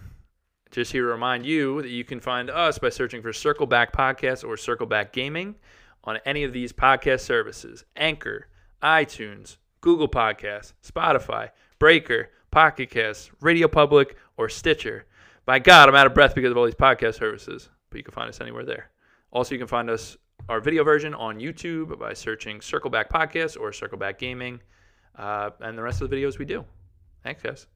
just here to remind you that you can find us by searching for Circle Back Podcast or Circle Back Gaming on any of these podcast services Anchor, iTunes, Google Podcasts, Spotify, Breaker, Pocket Casts, Radio Public, or Stitcher. By God, I'm out of breath because of all these podcast services, but you can find us anywhere there. Also, you can find us our video version on YouTube by searching Circle Back Podcast or Circle Back Gaming, uh, and the rest of the videos we do. Thanks, guys.